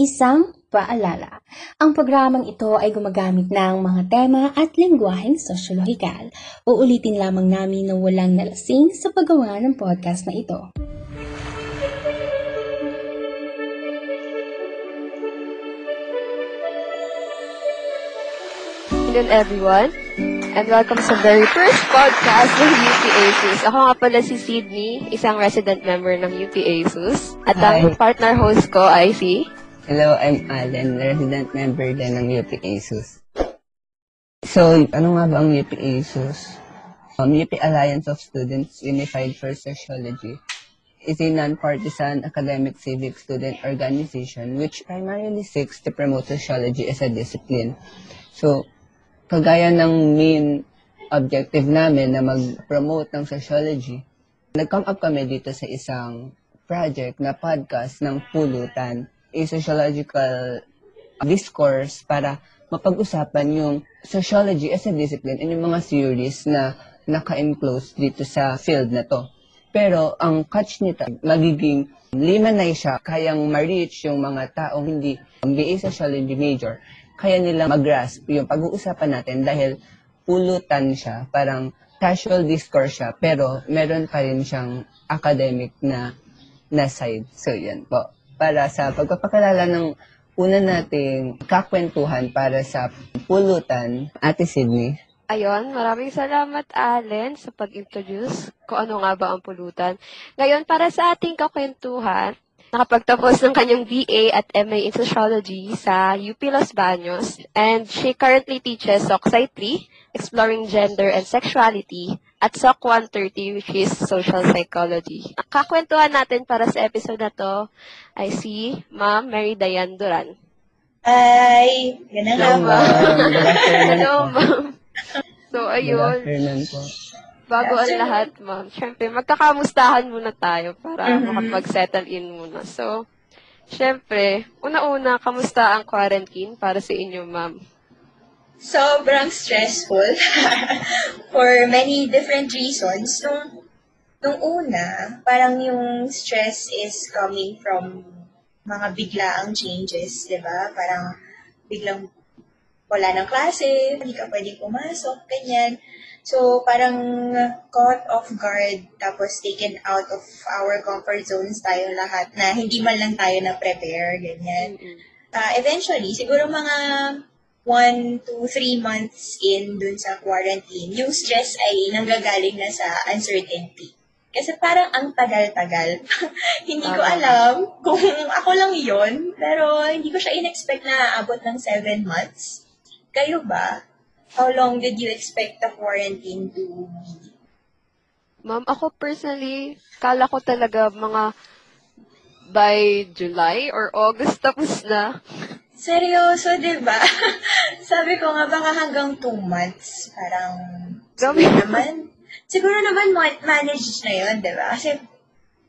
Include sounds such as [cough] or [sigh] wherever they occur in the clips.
Isang paalala. Ang programang ito ay gumagamit ng mga tema at lengguwaheng sosyolohikal. Uulitin lamang namin na walang nalasing sa paggawa ng podcast na ito. afternoon, everyone. And welcome sa very first podcast ng UP ASUS. Ako nga pala si Sydney, isang resident member ng UP ASUS. At ang Hi. partner host ko ay si... Hello, I'm Allen, resident member din ng UP ASUS. So, ano nga ba ang UP ASUS? Um, UP Alliance of Students Unified for Sociology is a non-partisan academic civic student organization which primarily seeks to promote sociology as a discipline. So, kagaya ng main objective namin na mag-promote ng sociology, nag-come up kami dito sa isang project na podcast ng Pulutan, a sociological discourse para mapag-usapan yung sociology as a discipline and yung mga theories na naka-enclose dito sa field na to. Pero ang catch nito, magiging limanay siya, kayang ma-reach yung mga taong hindi BA Sociology major, kaya nila mag-grasp yung pag-uusapan natin dahil pulutan siya, parang casual discourse siya, pero meron pa rin siyang academic na na side. So, yan po. Para sa pagpapakalala ng una nating kakwentuhan para sa pulutan, Ate Sydney. Ayon, maraming salamat, Allen, sa pag-introduce kung ano nga ba ang pulutan. Ngayon, para sa ating kakwentuhan, nakapagtapos ng kanyang BA at MA in Sociology sa UP Los Baños, and she currently teaches SOC 3, Exploring Gender and Sexuality, at SOC 130, which is Social Psychology. Ang kakwentuhan natin para sa episode na to ay si Ma'am Mary Diane Duran. Hi! Ma'am. Good afternoon Hello, po. Ma'am. So, ayun. Bago ang lahat, ma'am, syempre, magkakamustahan muna tayo para Mhm. makapag-settle in muna. So, syempre, una-una, kamusta ang quarantine para sa inyo, ma'am? Sobrang stressful [laughs] for many different reasons. Nung, nung una, parang yung stress is coming from mga biglaang changes, di ba? Parang biglang wala ng klase, hindi ka pwedeng pumasok, ganyan. So, parang caught off guard, tapos taken out of our comfort zones tayo lahat na hindi man lang tayo na-prepare, ganyan. Uh, eventually, siguro mga one to three months in dun sa quarantine, yung stress ay nanggagaling na sa uncertainty. Kasi parang ang tagal-tagal. [laughs] hindi ko alam kung [laughs] ako lang yon pero hindi ko siya in-expect na aabot ng seven months. Kayo ba? How long did you expect the quarantine to be? Ma'am, ako personally, kala ko talaga mga by July or August [laughs] tapos na. Seryoso, di ba? [laughs] Sabi ko nga, baka hanggang two months. Parang, siguro naman, siguro naman ma- managed na yun, di ba? Kasi,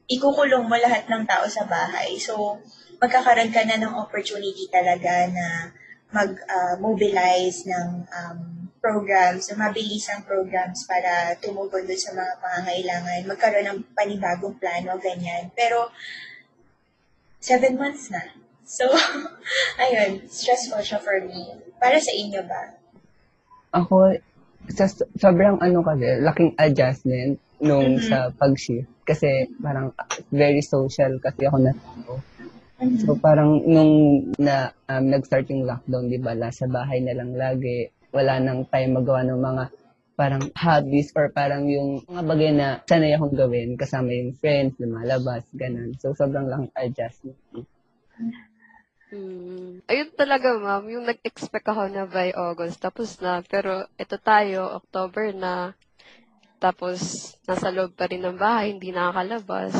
ikukulong mo lahat ng tao sa bahay. So, magkakaroon ka na ng opportunity talaga na mag-mobilize ng um, programs, ng mabilisang programs para tumugon doon sa mga pangangailangan, magkaroon ng panibagong plano, ganyan. Pero, seven months na. So, [laughs] ayun, stressful siya for me. Para sa inyo ba? Ako, sa, sobrang ano kasi, laking adjustment nung Mhm. sa pag-shift. Kasi parang very social kasi ako na tao. So parang nung na um, nag-start yung lockdown, di ba, sa bahay na lang lagi, wala nang time magawa ng mga parang hobbies or parang yung mga bagay na sanay akong gawin kasama yung friends, lumalabas, ganun. So sobrang laking adjustment. Hmm. Ayun talaga, ma'am. Yung nag-expect ako na by August, tapos na. Pero ito tayo, October na. Tapos, nasa loob pa rin ng bahay, hindi nakakalabas.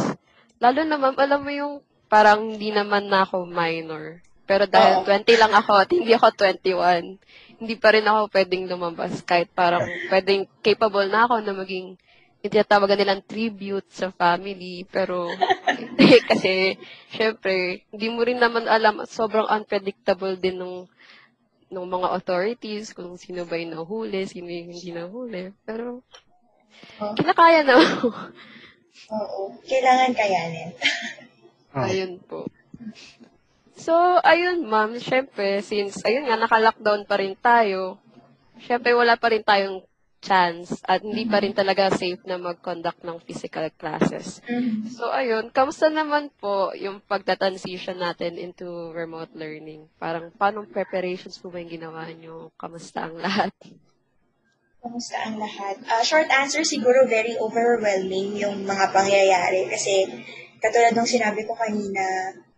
Lalo na, ma'am, alam mo yung parang hindi naman na ako minor. Pero dahil Oo. 20 lang ako at hindi ako 21, hindi pa rin ako pwedeng lumabas. Kahit parang [laughs] pwedeng capable na ako na maging yung tinatawagan nilang tribute sa family. Pero, hindi [laughs] kasi, syempre, hindi mo rin naman alam, sobrang unpredictable din nung ng mga authorities, kung sino ba yung nahuli, sino yung hindi nahuli. Pero, Oh. kinakaya na. [laughs] Oo. Kailangan kayanin. Oh. Ayun po. So, ayun ma'am, syempre, since, ayun nga, naka-lockdown pa rin tayo, syempre wala pa rin tayong chance at hindi pa rin talaga safe na mag-conduct ng physical classes. Mhm. So, ayun, kamusta naman po yung pagta-transition natin into remote learning? Parang, paano preparations po ba yung ginawa nyo? Kamusta ang lahat? Kumusta ang lahat? Ah, short answer, siguro very overwhelming yung mga pangyayari kasi katulad ng sinabi ko kanina,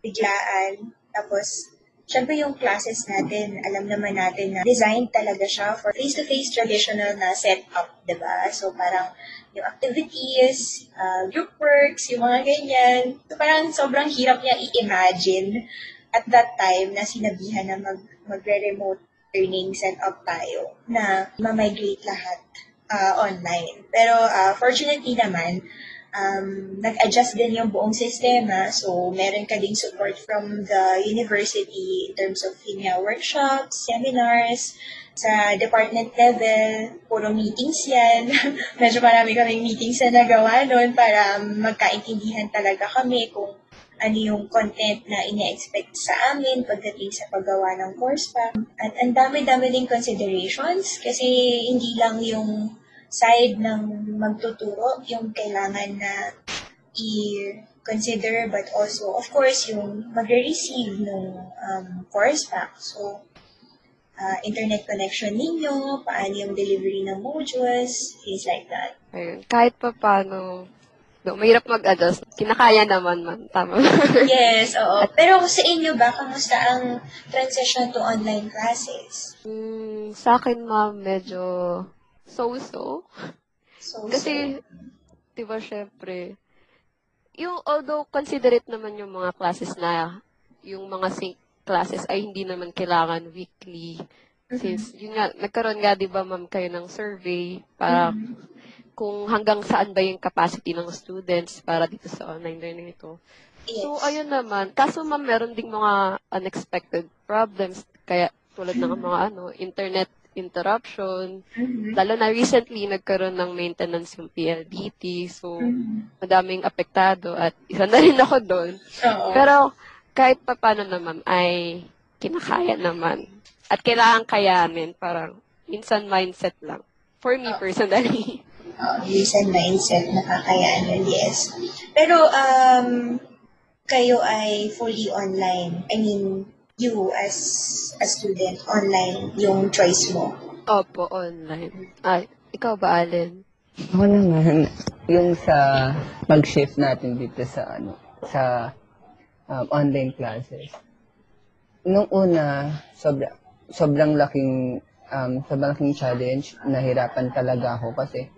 biglaan. Tapos, syempre yung classes natin, alam naman natin na designed talaga siya for face-to-face traditional na setup, ba? So, parang yung activities, ah, group works, yung mga ganyan. So, parang sobrang hirap niya i-imagine at that time na sinabihan na mag, magre-remote learning setup tayo na ma-migrate lahat ah, online. Pero ah, fortunately naman, um, nag-adjust din yung buong sistema. So, meron ka ding support from the university in terms of yun workshops, seminars, sa department level, puro meetings yan. [laughs] Medyo marami kaming meetings na nagawa noon para magkaintindihan talaga kami kung ano yung content na ine-expect sa amin pagdating sa paggawa ng course pa. At ang dami-dami ding considerations kasi hindi lang yung side ng magtuturo yung kailangan na i-consider but also, of course, yung magre-receive ng um, course pack. So, uh, internet connection ninyo, paano yung delivery ng modules, things like that. Ayun, kahit pa paano, no, mahirap mag-adjust. Kinakaya naman man, tama. [laughs] Yes, oo. Pero sa inyo ba, kamusta ang transition to online classes? Hmm, sa akin, ma'am, medyo so-so. So, Kasi, di ba, syempre, yung, although considerate naman yung mga classes na, yung mga sync classes ay hindi naman kailangan weekly. Since, yun nga, nagkaroon nga, di ba, ma'am, kayo ng survey para kung hanggang saan ba yung capacity ng students para dito sa online learning ito. yes. So, ayun naman. Kaso, ma'am, meron ding mga unexpected problems. Kaya, tulad ng mga ano, internet interruption. Mhm. Lalo na recently, nagkaroon ng maintenance yung PLDT. So, Mhm. madaming apektado at isa na rin ako doon. Oo. Pero, kahit pa paano naman, ay kinakaya naman. At kailangan kayanin. Parang, minsan mindset lang. For me, personally. [laughs] uh, reason mindset na kakayaan yun, yes. Pero, um, kayo ay fully online. I mean, you as a student, online yung choice mo. Opo, online. Ay, ikaw ba, Allen? Ako naman, yung sa pag-shift natin dito sa ano, sa um, online classes. Nung una, sobra, sobrang laking um, sobrang laking challenge. Nahirapan talaga ako kasi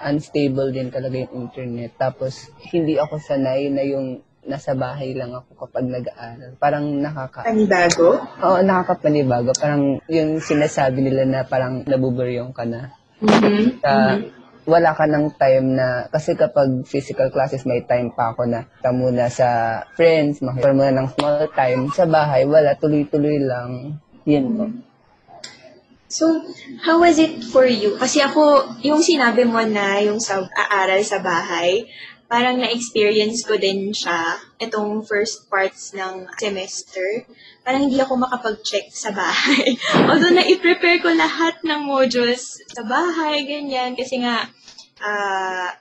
unstable din talaga yung internet. Tapos, hindi ako sanay na yung nasa bahay lang ako kapag nag-aaral. Parang nakaka... Panibago? Oo, nakakapanibago. Parang yung sinasabi nila na parang nabuburyong ka na. Mm-hmm. Sa, wala ka ng time na, kasi kapag physical classes, may time pa ako na ka muna sa friends, makita muna ng small time. Sa bahay, wala, tuloy-tuloy lang. Yun po. So, how was it for you? Kasi ako, yung sinabi mo na yung sa aaral sa bahay, parang na-experience ko din siya itong first parts ng semester. Parang hindi ako makapag-check sa bahay. [laughs] Although na-prepare ko lahat ng modules sa bahay, ganyan. Kasi nga, ah,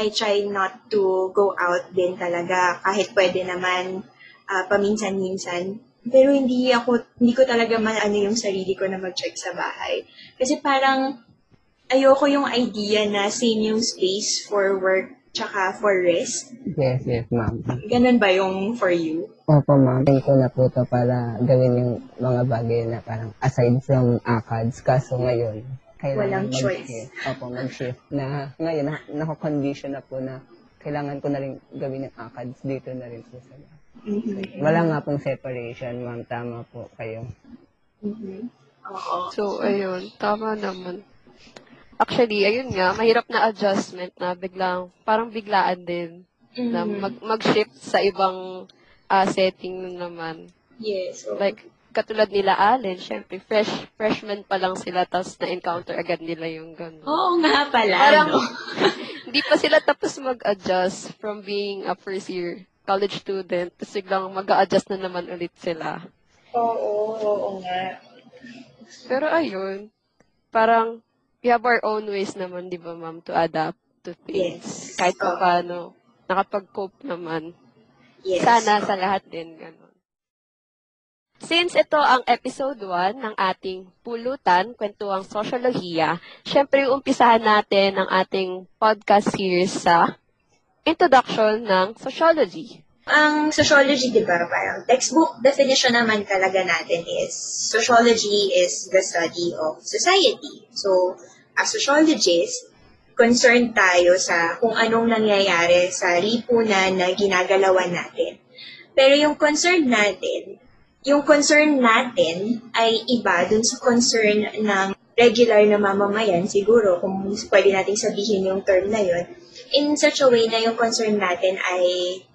I try not to go out din talaga. Kahit pwede naman ah, paminsan-minsan. Pero hindi ako, hindi ko talaga maano yung sarili ko na mag-check sa bahay. Kasi parang ayoko yung idea na same yung space for work tsaka for rest. Yes, yes, ma'am. Ganun ba yung for you? Opo, ma'am. Tingin ko na po to para gawin yung mga bagay na parang aside from ACADS. Kaso ngayon, Walang kailangan choice. mag-shift. Opo, mag-shift. Na ngayon, na, nako-condition na po na kailangan ko na rin gawin yung ACADS dito na rin po sa Mhm. Wala nga pong separation, ma'am. Tama po kayo. Mhm. Oo. So, ayun, tama naman. Actually, ayun nga, mahirap na adjustment na biglang, parang biglaan din na Mhm. mag, mag-shift sa ibang ah, setting naman. Yes. oo. Like, katulad nila Allen, syempre, fresh, freshman pa lang sila, tapos na-encounter agad nila yung gano'n. Oo nga pala. Parang, no? [laughs] hindi pa sila tapos mag-adjust from being a first year college student, tapos biglang mag adjust na naman ulit sila. Oo, oo nga. Pero ayun, parang we have our own ways naman, di ba, ma'am, to adapt to things. Yes. Kahit pa paano, nakapag-cope naman. Yes. Sana sa lahat din, ganun. Since ito ang episode 1 ng ating pulutan, kwentuang sosyolohiya, syempre umpisahan natin ang ating podcast series sa introduction ng sociology. Ang sociology, di ba, parang textbook definition naman talaga natin is, sociology is the study of society. So, as sociologist, concerned tayo sa kung anong nangyayari sa lipunan na ginagalawan natin. Pero yung concern natin, yung concern natin ay iba dun sa concern ng regular na mamamayan, siguro, kung pwede nating sabihin yung term na yun, in such a way na yung concern natin ay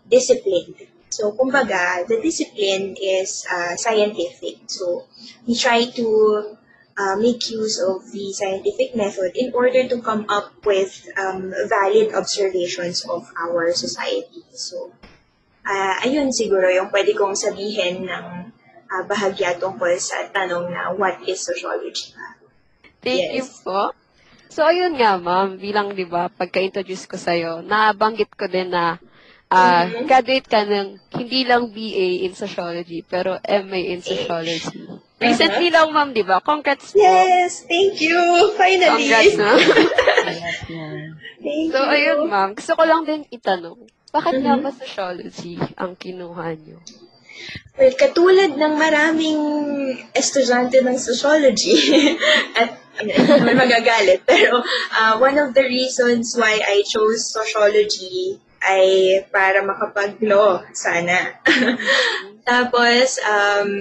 disciplined. So, kumbaga, the discipline is uh, scientific. So, we try to uh, make use of the scientific method in order to come up with um, valid observations of our society. So, uh, ayun siguro yung pwede kong sabihin ng uh, bahagya tungkol sa tanong na what is sociology? Thank you Yes. po. So, ayun nga, ma'am, bilang, di ba, pagka-introduce ko sa'yo, nabanggit ko din na ah, Mhm. graduate ka ng hindi lang BA in Sociology, pero MA in Sociology. Recently lang, ma'am, di ba? Congrats po. Yes! Thank you! Finally! Congrats, ma'am. [laughs] Thank so, you! ayun, ma'am. Gusto ko lang din itanong, bakit nga Mhm. ba Sociology ang kinuha nyo? Well, katulad ng maraming estudyante ng sociology, [laughs] at ano, naman magagalit, [laughs] pero uh, one of the reasons why I chose sociology ay para makapag-law, sana. [laughs] Tapos, um,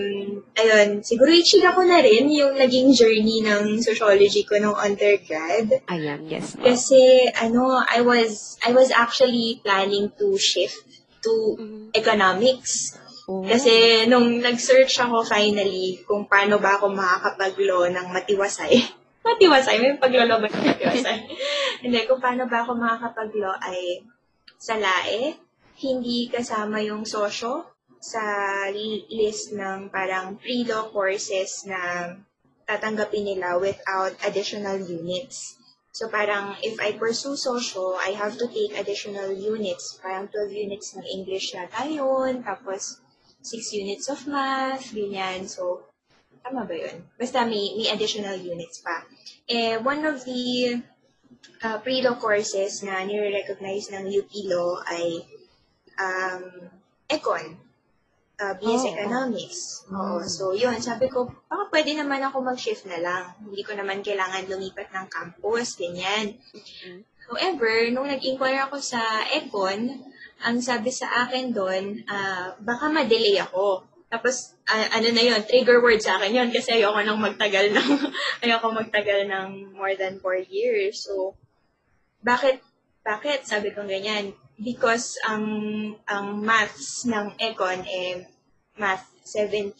ayun, siguro i-share ko na rin yung naging journey ng sociology ko nung undergrad. Ayan, yes, ma'am. Kasi, ano, I was, I was actually planning to shift to Mhm. economics. Oh. Kasi nung nag-search ako finally kung paano ba ako makakapag-law ng matiwasay. [laughs] matiwasay? May paglolo ba matiwasay? [laughs] Hindi, kung paano ba ako makakapag-law ay sa LAE, hindi kasama yung sosyo sa li- list ng parang pre-law courses na tatanggapin nila without additional units. So parang if I pursue social, I have to take additional units. Parang 12 units ng English yata yun. Tapos 6 units of math, ganyan. So, tama ba yun? Basta may, may additional units pa. Eh, one of the uh, pre-law courses na nire-recognize ng UP Law ay um, Econ. Uh, BS Oh. Economics. Oo. Mm. So, yun. Sabi ko, baka pwede naman ako mag-shift na lang. Hindi ko naman kailangan lumipat ng campus, ganyan. Mhm. However, nung nag-inquire ako sa Econ, ang sabi sa akin doon, ah, baka ma-delay ako. Tapos, ah, ano na yon trigger word sa akin yon kasi ayoko nang magtagal ng, [laughs] ayoko magtagal ng more than four years. So, bakit, bakit? Sabi ko ganyan. Because ang, ang maths ng Econ, eh, math 17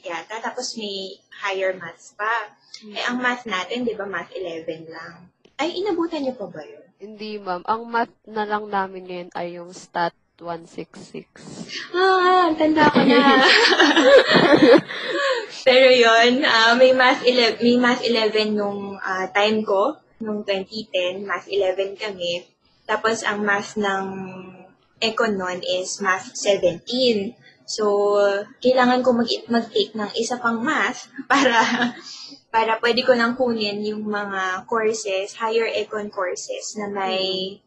yata, tapos may higher maths pa. Eh, ang math natin, di ba, math 11 lang. Ay, inabutan niyo pa ba yun? Hindi, ma'am. Ang math na lang namin ngayon ay yung stat 166. Ah, tanda ko na. [laughs] Pero yun, ah, may math 11, may math 11 nung ah, time ko, nung 2010, math 11 kami. Tapos ang math ng Econ nun is math 17. So, kailangan ko mag mag-take ng isa pang math [laughs] para para pwede ko nang kunin yung mga courses, higher econ courses na may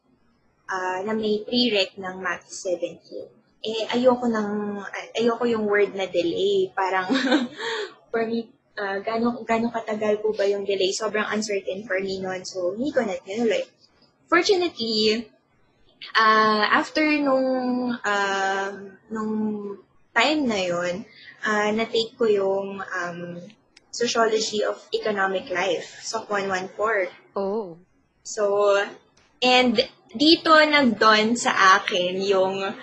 ah, na may prereq ng math 17 eh, ayoko ng, ayoko yung word na delay. Parang, [laughs] for me, uh, gano'ng gano katagal po ba yung delay? Sobrang uncertain for me noon. So, hindi ko na tinuloy. Fortunately, uh, after nung, um, nung time na yun, uh, na-take ko yung um, Sociology of Economic Life, SOC 114. Oh. So, and dito nag-dawn sa akin yung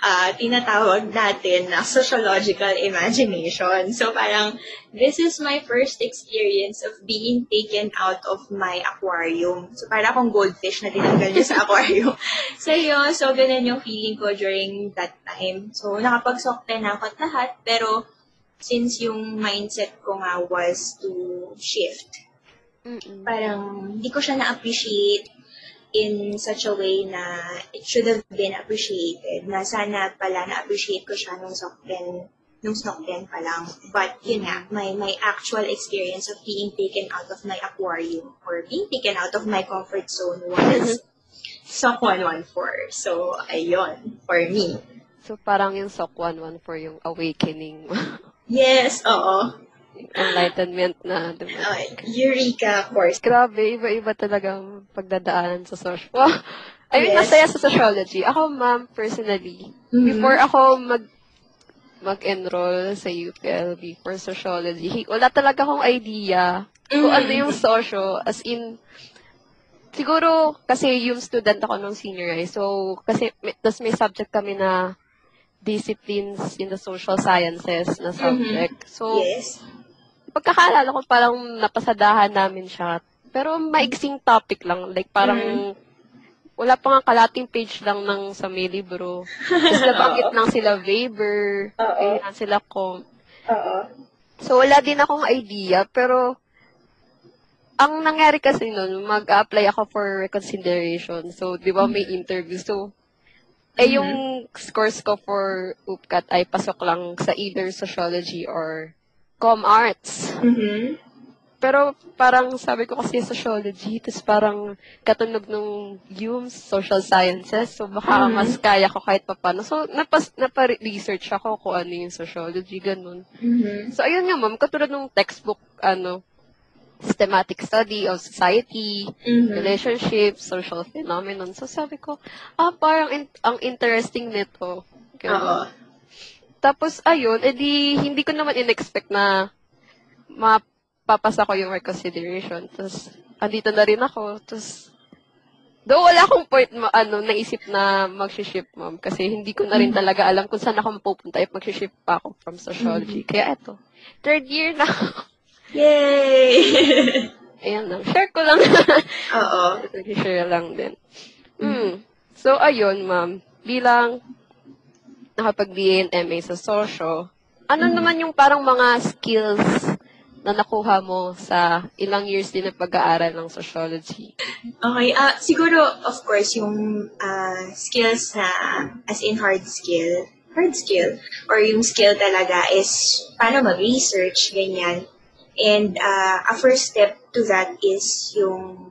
ah, tinatawag natin na sociological imagination. So parang, this is my first experience of being taken out of my aquarium. So para akong goldfish na tinanggal niya sa [laughs] aquarium. so yun, so ganun yung feeling ko during that time. So nakapagsokte na ako at lahat, pero since yung mindset ko nga was to shift, Mm-mm. parang hindi ko siya na-appreciate in such a way na it should have been appreciated. Na sana pala na-appreciate ko siya nung Sokten, nung Sokten pa lang. But yun nga, my, my actual experience of being taken out of my aquarium or being taken out of my comfort zone was Sok 114. So, ayun, for me. So, parang yung SOC 114 yung awakening mo. Yes, oo. Enlightenment na Uh, dumating. Eureka course. Grabe, iba-iba talaga ang pagdadaanan sa social. Wow. I mean, Yes. masaya sa sociology. Ako, ma'am, personally, Mhm. before ako mag mag-enroll sa UPLB for sociology, wala talaga akong idea kung Mhm. ano yung socio. As in, siguro, kasi yung student ako nung senior high. So, kasi, tas may subject kami na disciplines in the social sciences na subject. So, Yes. Pagkakalala ko parang napasadahan namin siya. Pero maiksing topic lang. Like parang wala pa nga kalating page lang ng sa may libro. Tapos nabanggit [laughs] lang sila Weber, Oo. sila Com. Oo. So wala din akong idea. Pero ang nangyari kasi nun, mag-apply ako for reconsideration. So, di ba may interview. So, eh yung scores ko for UPCAT ay pasok lang sa either sociology or com arts. Mhm. Pero parang sabi ko kasi sociology, tapos parang katunog nung Hume's social sciences. So baka Mhm. mas kaya ko kahit papano. So napas, napa-research ako kung ano yung sociology, ganun. Mhm. So ayun nga ma'am, katulad nung textbook, ano, systematic study of society, Mhm. relationships, social phenomenon. So sabi ko, ah parang in- ang interesting nito. Oo. Tapos, ayun, edi, hindi ko naman in-expect na mapapasa ko yung reconsideration. Tapos, andito na rin ako. Tapos, though wala akong point, ma- ano, naisip na mag-ship, ma'am. Kasi hindi ko na rin talaga alam kung saan ako mapupunta if mag-ship pa ako from sociology. Kaya eto, third year na. Yay! [laughs] Ayan lang. Share ko lang. [laughs] Oo. Share lang din. Hmm. So, ayun, ma'am. Bilang nakapag-BA and MA sa Sosyo, ano naman yung parang mga skills na nakuha mo sa ilang years din na pag-aaral ng sociology? Okay, ah siguro, of course, yung ah, skills na, as in hard skill, hard skill, or yung skill talaga is paano mag-research, ganyan. And ah, a first step to that is yung,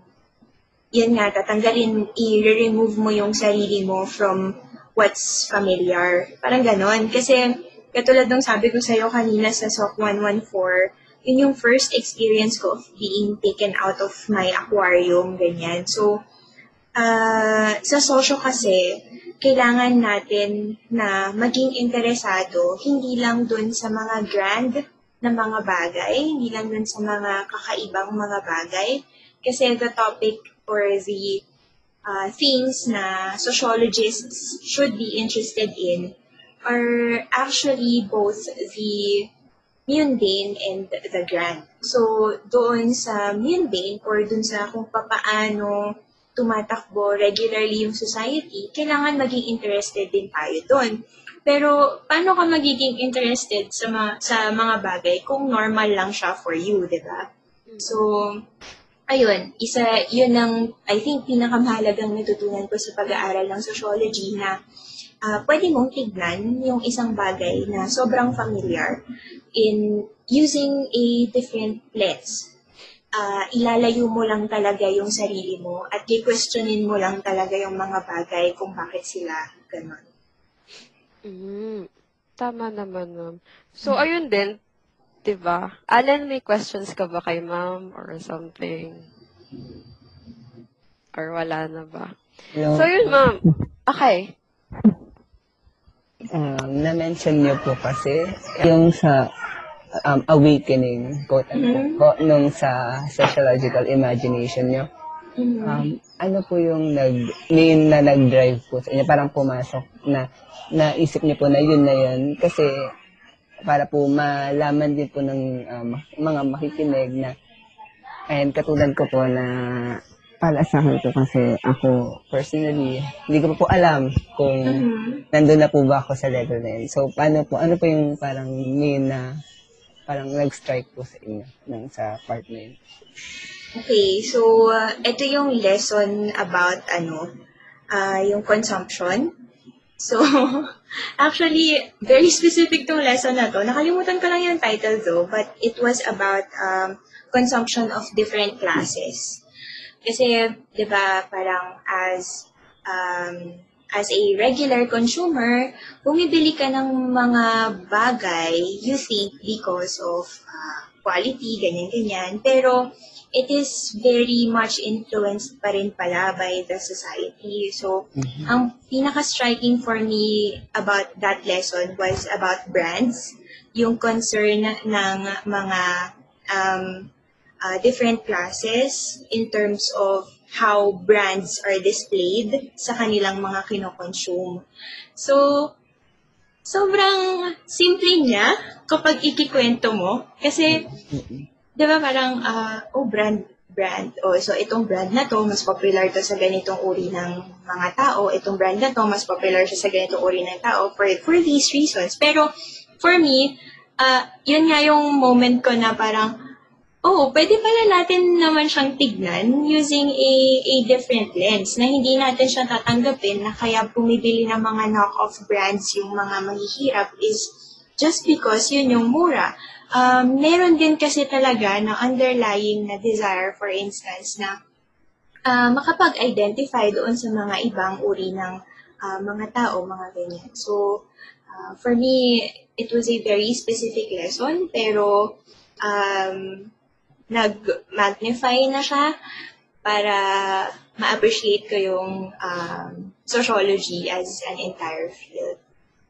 yan nga, tatanggalin, i-remove mo yung sarili mo from what's familiar. Parang ganon. Kasi, katulad ng sabi ko sa'yo kanina sa SOC 114, yun yung first experience ko of being taken out of my aquarium, ganyan. So, ah sa sosyo kasi, kailangan natin na maging interesado, hindi lang dun sa mga grand na mga bagay, hindi lang dun sa mga kakaibang mga bagay. Kasi the topic or the uh, things na sociologists should be interested in are actually both the mundane and the grand. So, doon sa mundane or doon sa kung papaano tumatakbo regularly yung society, kailangan maging interested din tayo doon. Pero, paano ka magiging interested sa, mga, sa mga bagay kung normal lang siya for you, di ba? So, ayun, isa, yun ang, I think, pinakamahalagang natutunan ko sa pag-aaral ng sociology na ah, pwede mong tignan yung isang bagay na sobrang familiar in using a different lens. Ah, ilalayo mo lang talaga yung sarili mo at i-questionin mo lang talaga yung mga bagay kung bakit sila ganon. Mm, tama naman, ma'am. So, ayun din, 'di ba? Allen, may questions ka ba kay ma'am or something? Or wala na ba? Yung, So, yun, ma'am. Okay. um, na-mention niyo po kasi yung sa um, awakening, quote po, nung sa sociological imagination niyo. Mhm. Um, ano po yung nag, main na nag-drive po sa inyo? Parang pumasok na naisip niyo po na yun na yun kasi para po malaman din po ng um, mga makikinig na and katulad ko po na sa akin po kasi ako personally hindi ko pa po alam kung Mhm. nandun na po ba ako sa level na yun. So, paano po, ano po yung parang main na parang nag-strike po sa inyo nang sa part na yun? Okay, so uh, ito yung lesson about ano, ah yung consumption. So, [laughs] actually, very specific tong lesson na to. Nakalimutan ko lang yung title though, but it was about um, consumption of different classes. Kasi, di ba, parang as um, as a regular consumer, bumibili ka ng mga bagay you think because of uh, quality, ganyan-ganyan. Pero, it is very much influenced pa rin pala by the society. So, ang pinaka-striking for me about that lesson was about brands, yung concern ng mga um, uh, different classes in terms of how brands are displayed sa kanilang mga kinokonsume. So, sobrang simple niya kapag ikikwento mo. Kasi, di ba parang, ah, oh, brand, brand. Oh, so itong brand na to, mas popular to sa ganitong uri ng mga tao. Itong brand na to, mas popular siya sa ganitong uri ng tao for, for these reasons. Pero, for me, ah, yun nga yung moment ko na parang, oh, pwede pala natin naman siyang tignan using a, a different lens na hindi natin siya tatanggapin na kaya bumibili ng mga knockoff brands yung mga mahihirap is just because yun yung mura. Um, meron din kasi talaga na underlying na desire, for instance, na ah, makapag-identify doon sa mga ibang uri ng ah, mga tao, mga ganyan. So, ah, for me, it was a very specific lesson, pero um, nag-magnify na siya para ma-appreciate ko yung um, sociology as an entire field.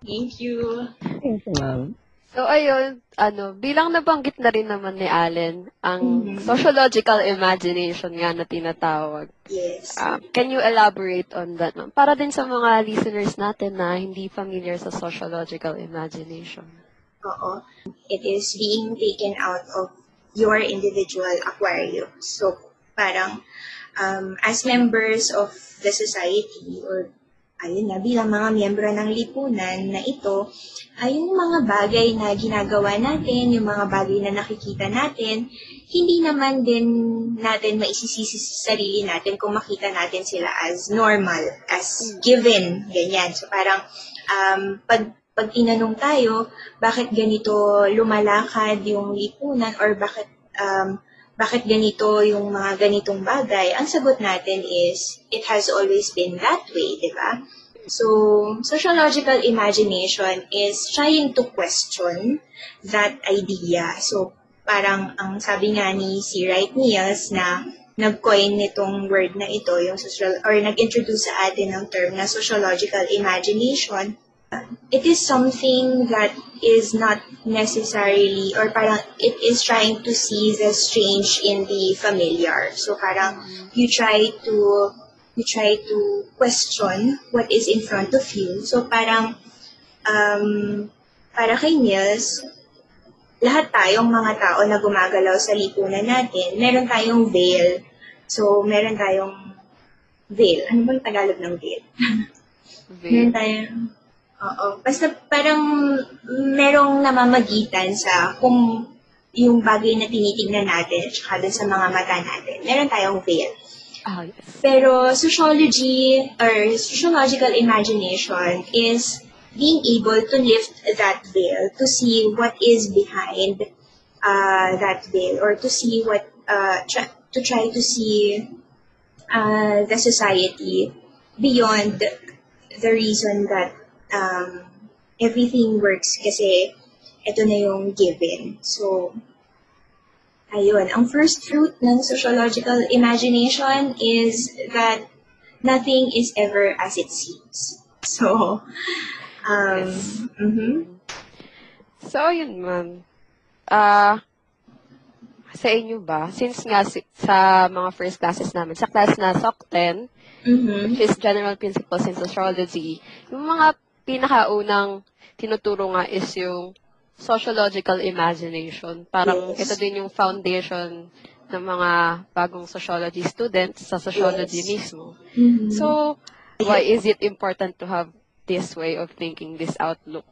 Thank you. Thank you, ma'am. So, ayun, ano, bilang nabanggit na rin naman ni Allen, ang Mhm. sociological imagination nga na tinatawag. Yes. Um, can you elaborate on that, ma'am? Para din sa mga listeners natin na hindi familiar sa sociological imagination. Oo. It is being taken out of your individual aquarium. So, parang um, as members of the society or ayun na, bilang mga miyembro ng lipunan na ito, ay yung mga bagay na ginagawa natin, yung mga bagay na nakikita natin, hindi naman din natin maisisisi sa sarili natin kung makita natin sila as normal, as given, ganyan. So parang um, pag pag tinanong tayo, bakit ganito lumalakad yung lipunan or bakit um, bakit ganito yung mga ganitong bagay, ang sagot natin is, it has always been that way, di ba? So, sociological imagination is trying to question that idea. So, parang ang sabi nga ni si Wright Niels na nag-coin nitong word na ito, yung social, or nag-introduce sa atin ng term na sociological imagination, it is something that is not necessarily or parang it is trying to see the strange in the familiar. So parang you try to you try to question what is in front of you. So parang um, para kay Niels, lahat tayong mga tao na gumagalaw sa lipunan natin, meron tayong veil. So meron tayong veil. Ano bang Tagalog ng veil? Meron tayong Oo. Basta parang merong namamagitan sa kung yung bagay na tinitingnan natin at saka dun sa mga mata natin. Meron tayong veil. Ah, yes. Pero sociology or sociological imagination is being able to lift that veil to see what is behind uh, that veil or to see what uh, try, to try to see uh, the society beyond the reason that um, everything works kasi ito na yung given. So, ayun. Ang first fruit ng sociological imagination is that nothing is ever as it seems. [laughs] So, um, Yes. mhm. So, yun, ma'am. Ah, sa inyo ba, since nga si- sa mga first classes namin, sa class na SOC 10, Mhm. which is General Principles in Sociology, yung mga pinakaunang tinuturo nga is yung sociological imagination. Parang Yes. ito din yung foundation ng mga bagong sociology students sa sociology Yes. mismo. Mhm. So, why is it important to have this way of thinking, this outlook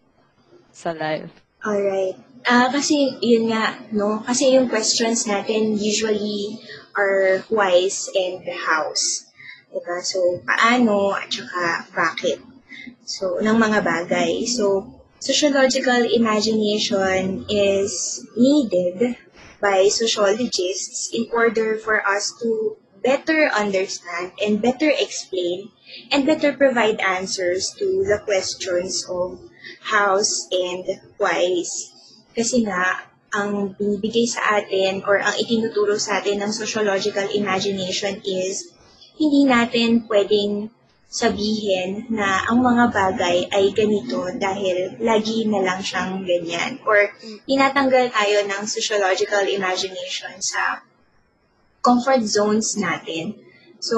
sa life? Alright. Ah, kasi yun nga, no? Kasi yung questions natin usually are whys and hows. Diba? So, paano at saka bakit. So, ng mga bagay. So, sociological imagination is needed by sociologists in order for us to better understand and better explain and better provide answers to the questions of hows and whys. Kasi nga, ang binibigay sa atin or ang itinuturo sa atin ng sociological imagination is hindi natin pwedeng sabihin na ang mga bagay ay ganito dahil lagi na lang siyang ganyan. Or tinatanggal tayo ng sociological imagination sa comfort zones natin. So,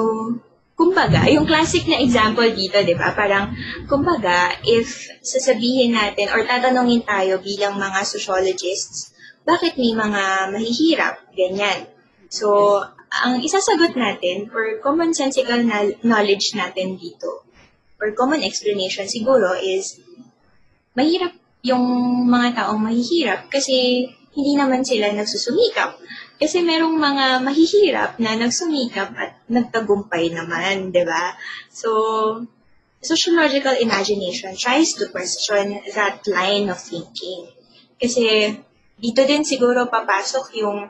kumbaga, yung classic na example dito, di ba? Parang, kumbaga, if sasabihin natin or tatanungin tayo bilang mga sociologists, bakit may mga mahihirap? Ganyan. So, ang isasagot natin or commonsensical na- knowledge natin dito or common explanation siguro is mahirap yung mga taong mahihirap kasi hindi naman sila nagsusumikap. Kasi merong mga mahihirap na nagsumikap at nagtagumpay naman, di ba? So, sociological imagination tries to question that line of thinking. Kasi dito din siguro papasok yung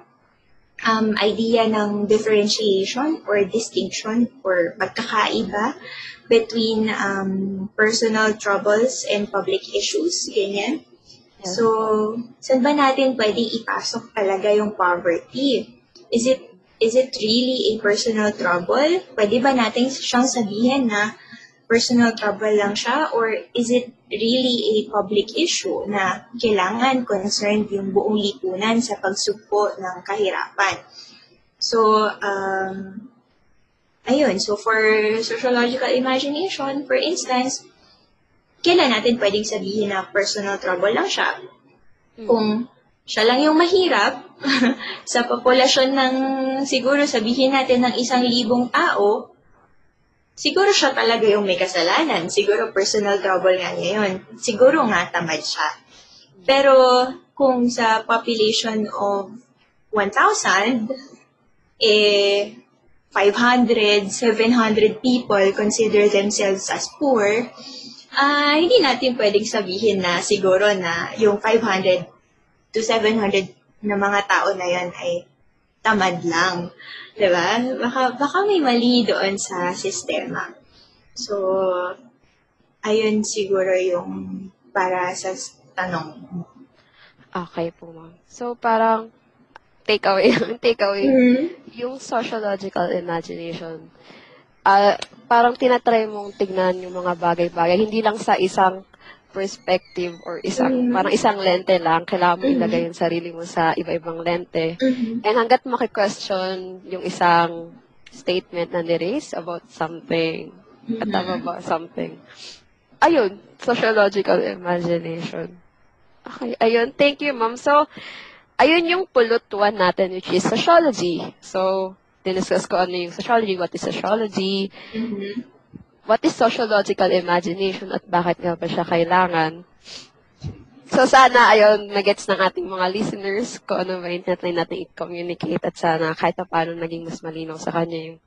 um, idea ng differentiation or distinction or pagkakaiba between um, personal troubles and public issues, ganyan. So, saan ba natin pwedeng ipasok talaga yung poverty? Is it is it really a personal trouble? Pwede ba natin siyang sabihin na personal trouble lang siya or is it really a public issue na kailangan concerned yung buong lipunan sa pagsugpo ng kahirapan? So, um, ayun. So, for sociological imagination, for instance, kailan natin pwedeng sabihin na personal trouble lang siya? Kung siya lang yung mahirap, [laughs] sa populasyon ng siguro sabihin natin ng isang libong tao, siguro siya talaga yung may kasalanan. Siguro personal trouble nga niya yun. Siguro nga tamad siya. Pero kung sa population of 1,000, eh, 500, 700 people consider themselves as poor, ah hindi natin pwedeng sabihin na siguro na yung 500 to 700 na mga tao na yan ay tamad lang. ba? Baka, baka may mali doon sa sistema. So, ayun siguro yung para sa tanong. Okay po, ma'am. So, parang takeaway, [laughs] takeaway, Mm-hmm. yung sociological imagination, ah parang tinatry mong tignan yung mga bagay-bagay, hindi lang sa isang perspective or isang, Mm. parang isang lente lang. Kailangan mo Mhm. ilagay yung sarili mo sa iba-ibang lente. Mm-hmm. And hanggat maki-question yung isang statement na niraise about something, at tama ba something, ayun, sociological imagination. Okay, ayun. Thank you, ma'am. So, ayun yung pulot one natin, which is sociology. So, diniscuss ko ano yung sociology, what is sociology, Mm-hmm. What is sociological imagination, at bakit nga ba siya kailangan. So, sana, ayun, nagets ng ating mga listeners kung ano ba yung natin i-communicate at sana kahit pa paano naging mas malinaw sa kanya yung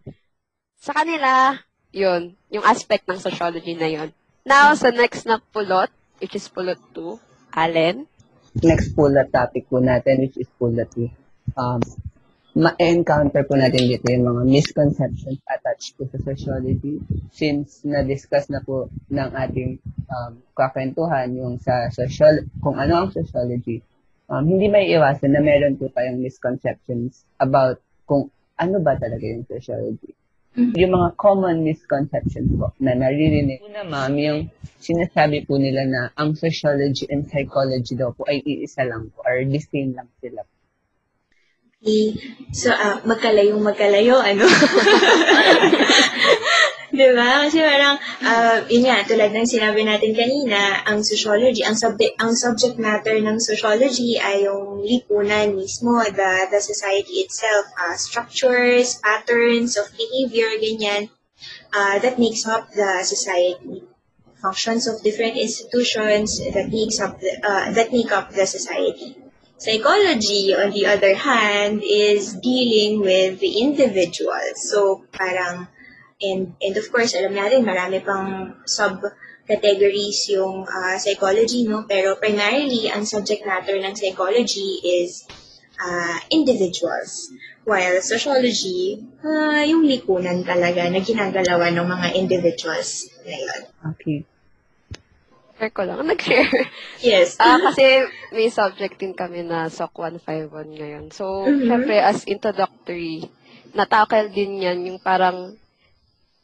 sa kanila, yun, yung aspect ng sociology na yun. Now, sa next na pulot, which is pulot 2, Allen. Next pulot topic po natin, which is pulot 2. Um, ma-encounter po natin dito yung mga misconceptions attached po sa sociology since na-discuss na po ng ating um, kakwentuhan yung sa social, kung ano ang sociology. Um, hindi may iwasan na meron po tayong misconceptions about kung ano ba talaga yung sociology. Yung mga common misconceptions po na naririnig. Una ma'am, yung sinasabi po nila na ang sociology and psychology daw po ay iisa lang po or the same lang sila. Eh, So, ah, magkalayong magkalayo, ano? [laughs] Di ba? Kasi parang, ah, yun nga, tulad ng sinabi natin kanina, ang sociology, ang, subject, ang subject matter ng sociology ay yung lipunan mismo, the, the society itself, ah, structures, patterns of behavior, ganyan, ah, that makes up the society. Functions of different institutions that makes up the, ah, that make up the society. Psychology, on the other hand, is dealing with the individual. So, parang, and, and of course, alam natin, marami pang sub-categories yung uh, psychology, no? Pero primarily, ang subject matter ng psychology is uh, individuals. While sociology, uh, yung lipunan talaga na ginagalawan ng mga individuals ngayon. Okay. Share ko lang. [laughs] Nag-share. Yes. Ah, kasi may subject din kami na SOC 151 ngayon. So, Mhm. syempre, as introductory, natakel din yan yung parang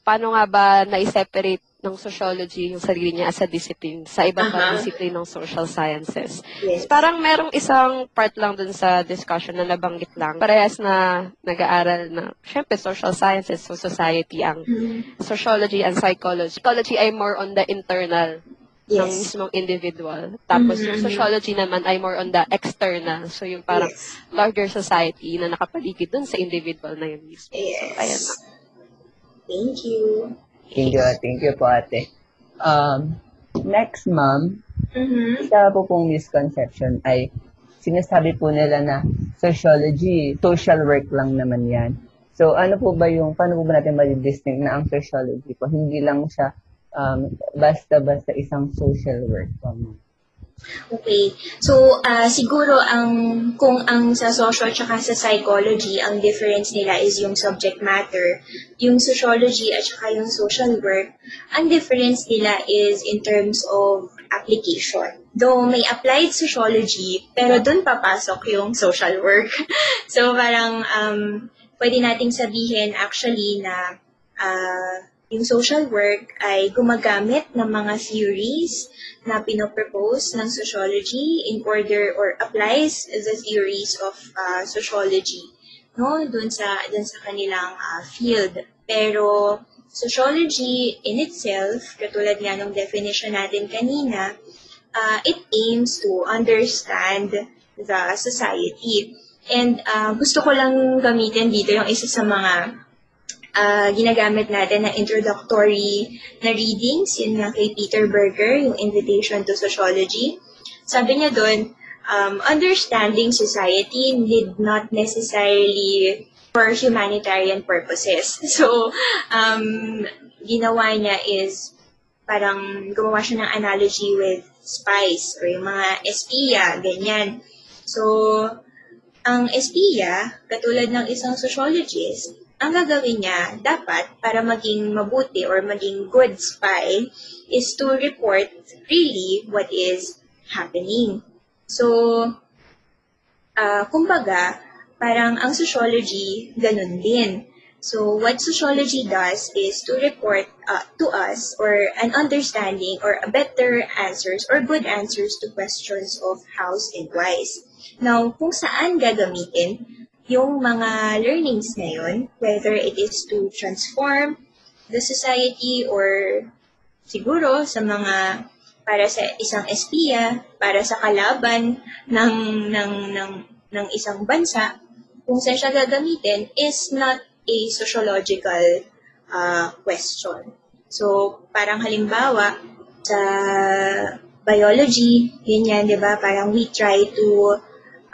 paano nga ba na-separate ng sociology yung sarili niya as a discipline sa ibang pang Aha. discipline ng social sciences. yes. Parang merong isang part lang dun sa discussion na nabanggit lang. Parehas na nag-aaral na, syempre, social sciences, so society ang Mhm. sociology and psychology. Psychology ay more on the internal ng Yes. mismong individual. Tapos yung Mhm. sociology naman ay more on the external. So yung parang Yes. larger society na nakapaligid dun sa individual na yun mismo. Yes. So, ayan na. Thank you. Thank you, thank you po ate. Um, next, ma'am, Mhm. isa po pong misconception ay sinasabi po nila na sociology, social work lang naman yan. So, ano po ba yung, paano po ba natin ma-distinct na ang sociology po? Hindi lang siya um, basta-basta isang social work. Okay. So, ah, siguro ang kung ang sa social tsaka sa psychology, ang difference nila is yung subject matter. Yung sociology at saka yung social work, ang difference nila is in terms of application. Though may applied sociology, pero dun papasok yung social work. [laughs] so, parang um, pwede nating sabihin actually na ah, yung social work ay gumagamit ng mga theories na pinopropose ng sociology in order or applies the theories of uh, sociology no? Dun sa dun sa kanilang uh, field. Pero sociology in itself katulad nga ng definition natin kanina uh, it aims to understand the society. And uh, gusto ko lang gamitin dito yung isa sa mga ah, ginagamit natin na introductory na readings, yun nga kay Peter Berger, yung Invitation to Sociology. Sabi niya doon, um, understanding society need not necessarily for humanitarian purposes. [laughs] So, um, ginawa niya is parang gumawa siya ng analogy with spies or yung mga espiya, ganyan. So, ang espiya, katulad ng isang sociologist, ang gagawin niya dapat para maging mabuti or maging good spy is to report really what is happening. So, ah kumbaga, parang ang sociology, ganun din. So, what sociology does is to report uh, to us or an understanding or a better answers or good answers to questions of hows and whys. Now, kung saan gagamitin yung mga learnings na yun, whether it is to transform the society or siguro sa mga para sa isang espiya, para sa kalaban ng ng ng ng isang bansa, kung saan siya gagamitin is not a sociological uh, question. So, parang halimbawa, sa biology, yun yan, di ba? Parang we try to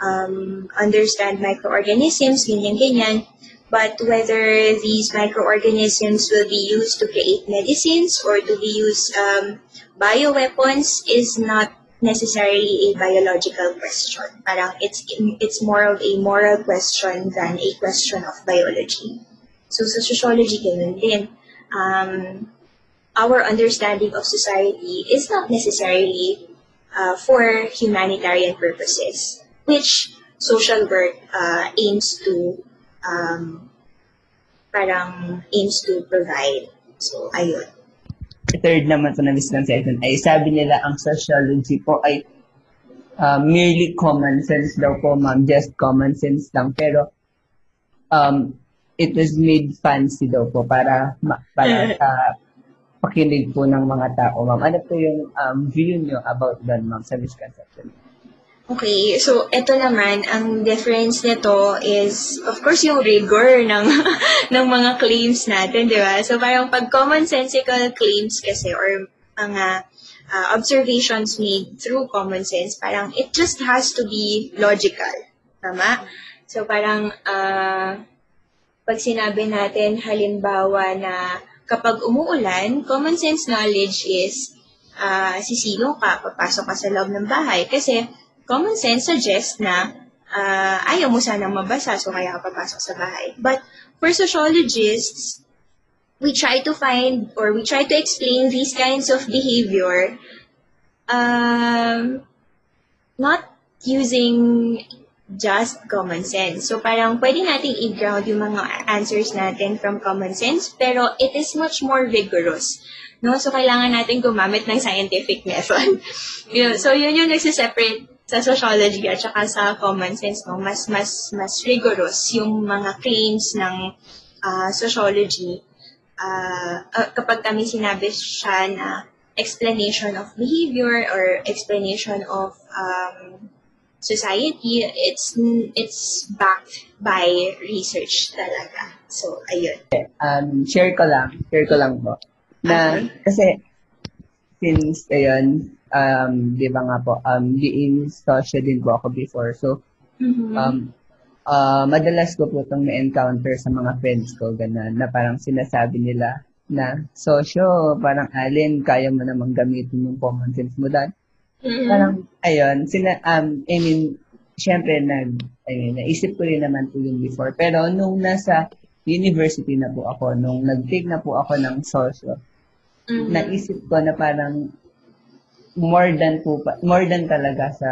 um, understand microorganisms, ganyan-ganyan. But whether these microorganisms will be used to create medicines or to be used um, bioweapons is not necessarily a biological question. Parang it's it's more of a moral question than a question of biology. So sa sociology ganun din. Um, our understanding of society is not necessarily uh, for humanitarian purposes, which social work uh, aims to um, parang aims to provide. So ayun. third naman po na misconception ay sabi nila ang sociology po ay uh, merely common sense daw po ma'am, just common sense lang. Pero um, it was made fancy daw po para, ma- para sa pakinig po ng mga tao, ma'am. Ano po yung um, view nyo about that, ma'am, sa misconception? Okay, so ito naman, ang difference nito is, of course, yung rigor ng, [laughs] ng mga claims natin, di ba? So parang pag commonsensical claims kasi or mga uh, observations made through common sense, parang it just has to be logical. Tama? So parang uh, pag sinabi natin halimbawa na kapag umuulan, common sense knowledge is uh, sisino ka, papasok ka sa loob ng bahay. Kasi common sense suggests na uh, ayaw mo sanang mabasa, so kaya ka papasok sa bahay. But for sociologists, we try to find or we try to explain these kinds of behavior um, not using just common sense. So parang pwede nating i-ground yung mga answers natin from common sense, pero it is much more vigorous. No? So kailangan natin gumamit ng scientific method. [laughs] yun. So yun yung nagsiseparate sa sociology at saka sa common sense. No? Mas, mas, mas rigorous yung mga claims ng uh, sociology uh, uh, kapag kami sinabi siya na explanation of behavior or explanation of um, society, it's it's backed by research talaga. So, ayun. Um, share ko lang, share ko lang po. Na, kasi, since, ayun, um, di ba nga po, um, being social din po ako before. So, Mhm. um, uh, madalas ko po itong na-encounter sa mga friends ko, ganun, na parang sinasabi nila na, Sosyo, parang Alin, kaya mo namang gamitin yung common sense mo dahil Mhm. parang, ayun, sina, um, I mean, syempre, nag, ayun, naisip ko rin naman po yun before. Pero nung nasa university na po ako, nung nag-take na po ako ng social, Mhm. naisip ko na parang more than po, more than talaga sa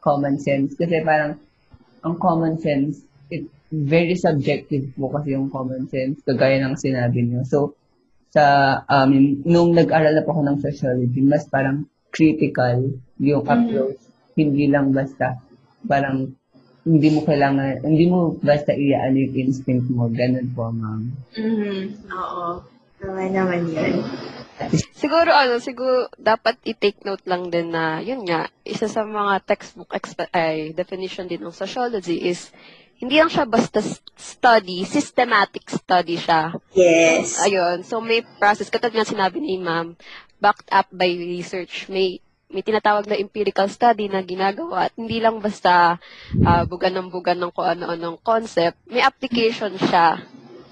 common sense. Kasi parang, ang common sense, it very subjective po kasi yung common sense, kagaya ng sinabi niyo. So, sa, um, nung nag-aral na po ako ng sociology, mas parang critical yung approach. Hindi lang basta, parang, hindi mo kailangan, hindi mo basta iaan yung instinct mo. Ganun po, ma'am. Mhm. Oo. Tama naman yun. Siguro ano, siguro dapat i-take note lang din na yun nga, isa sa mga textbook exp- ay definition din ng sociology is hindi lang siya basta study, systematic study siya. Yes. Ayun, so may process katulad nga sinabi ni Ma'am, backed up by research. May may tinatawag na empirical study na ginagawa at hindi lang basta ah, bugan ng bugan ng kung ano-anong concept, may application siya.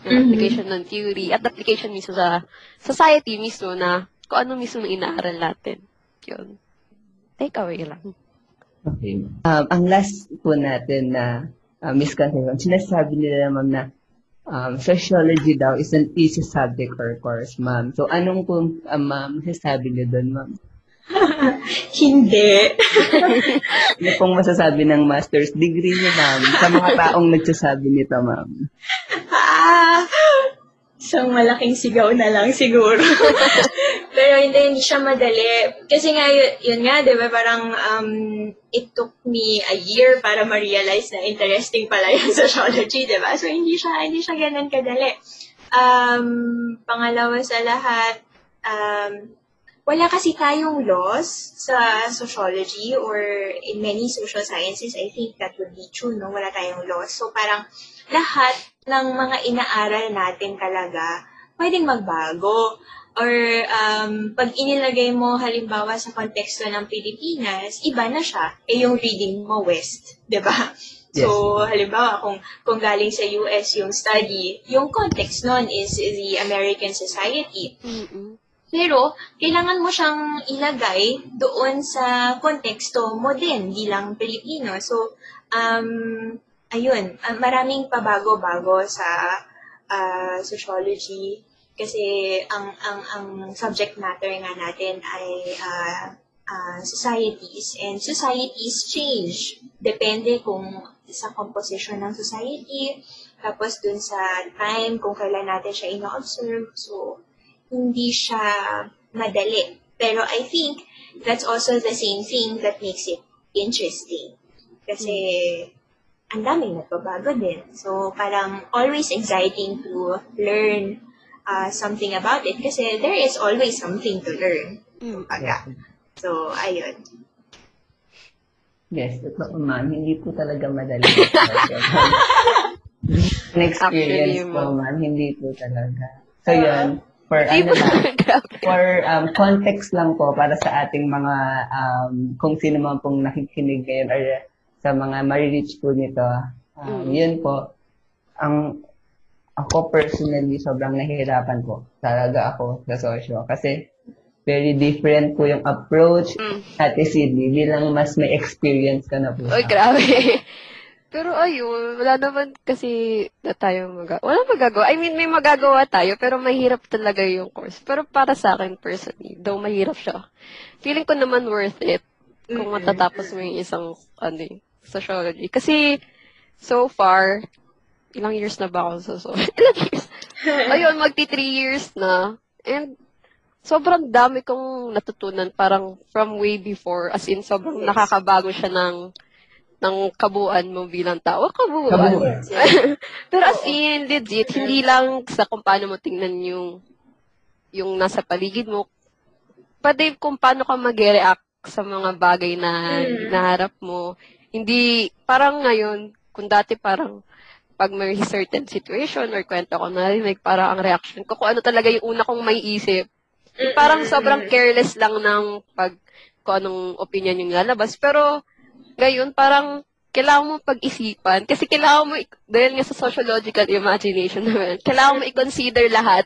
Yung Mhm. application ng theory at application mismo sa society mismo na kung ano mismo na inaaral natin. Yun. Take away lang. Okay. Um, ang last po natin na uh, misconception, sinasabi nila ma'am na um, sociology daw is an easy subject or course, ma'am. So, anong po, um, ma'am, sasabi niyo doon, ma'am? [laughs] Hindi. Ano pong masasabi ng master's degree niyo, ma'am? Sa mga taong nagsasabi nito, ma'am. Ah, isang malaking sigaw na lang siguro. [laughs] Pero hindi, hindi siya madali. Kasi nga, yun, yun nga, di ba, parang um, it took me a year para ma-realize na interesting pala yung [laughs] sociology, di ba? So, hindi siya, hindi siya ganun kadali. Um, pangalawa sa lahat, um, wala kasi tayong laws sa sociology or in many social sciences, I think that would be true, no? Wala tayong laws. So, parang lahat ng mga inaaral natin talaga pwedeng magbago. Or um, pag inilagay mo halimbawa sa konteksto ng Pilipinas, iba na siya. Eh yung reading mo West, 'di ba? [laughs] So, halimbawa, kung, kung galing sa US yung study, yung context nun is the American society. Mm-mm. Pero, kailangan mo siyang ilagay doon sa konteksto mo din bilang Pilipino. So, um, ayun, ah, maraming pabago-bago sa ah, sociology kasi ang ang ang subject matter nga natin ay ah, ah, societies and societies change. Depende kung sa composition ng society tapos dun sa time kung kailan natin siya ino-observe. So hindi siya madali. Pero I think that's also the same thing that makes it interesting. Kasi ang daming nagbabago din. So, parang always exciting to learn uh, something about it kasi there is always something to learn. Mm. Kumbaga. So, ayun. Yes, totoo ma'am. Hindi po talaga madali. [laughs] An experience Actually, po ma'am. hindi po talaga. So yun, for ano lang, for um, context lang po para sa ating mga um, kung sino man pong nakikinig ngayon or sa mga marireach po nito. Um, Mm. Yun po, ang ako personally sobrang nahihirapan po talaga ako sa sosyo kasi very different po yung approach Mm. at Sydney bilang mas may experience ka na po. Oy, grabe. [laughs] Pero ayun, wala naman kasi na tayo mag Wala magagawa. I mean, may magagawa tayo, pero mahirap talaga yung course. Pero para sa akin, personally, though mahirap siya, feeling ko naman worth it kung matatapos mo yung isang, ano eh, sociology. Kasi, so far, ilang years na ba ako sa so [laughs] Ilang years? [laughs] Ayun, magti three years na. And, sobrang dami kong natutunan parang from way before. As in, sobrang Yes. nakakabago siya ng ng kabuuan mo bilang tao. Kabuuan. Kabuuan. [laughs] Pero as in, legit, hindi lang sa kung paano mo tingnan yung yung nasa paligid mo, pati kung paano ka mag-react sa mga bagay na Mm. naharap mo. Hindi, parang ngayon, kung dati parang pag may certain situation or kwento ko narinig, parang ang reaction ko, kung ano talaga yung una kong may isip, parang sobrang careless lang ng pag kung anong opinion yung lalabas. Pero, ngayon, parang kailangan mo pag-isipan. Kasi kailangan mo, dahil nga sa sociological imagination naman, kailangan mo i-consider lahat,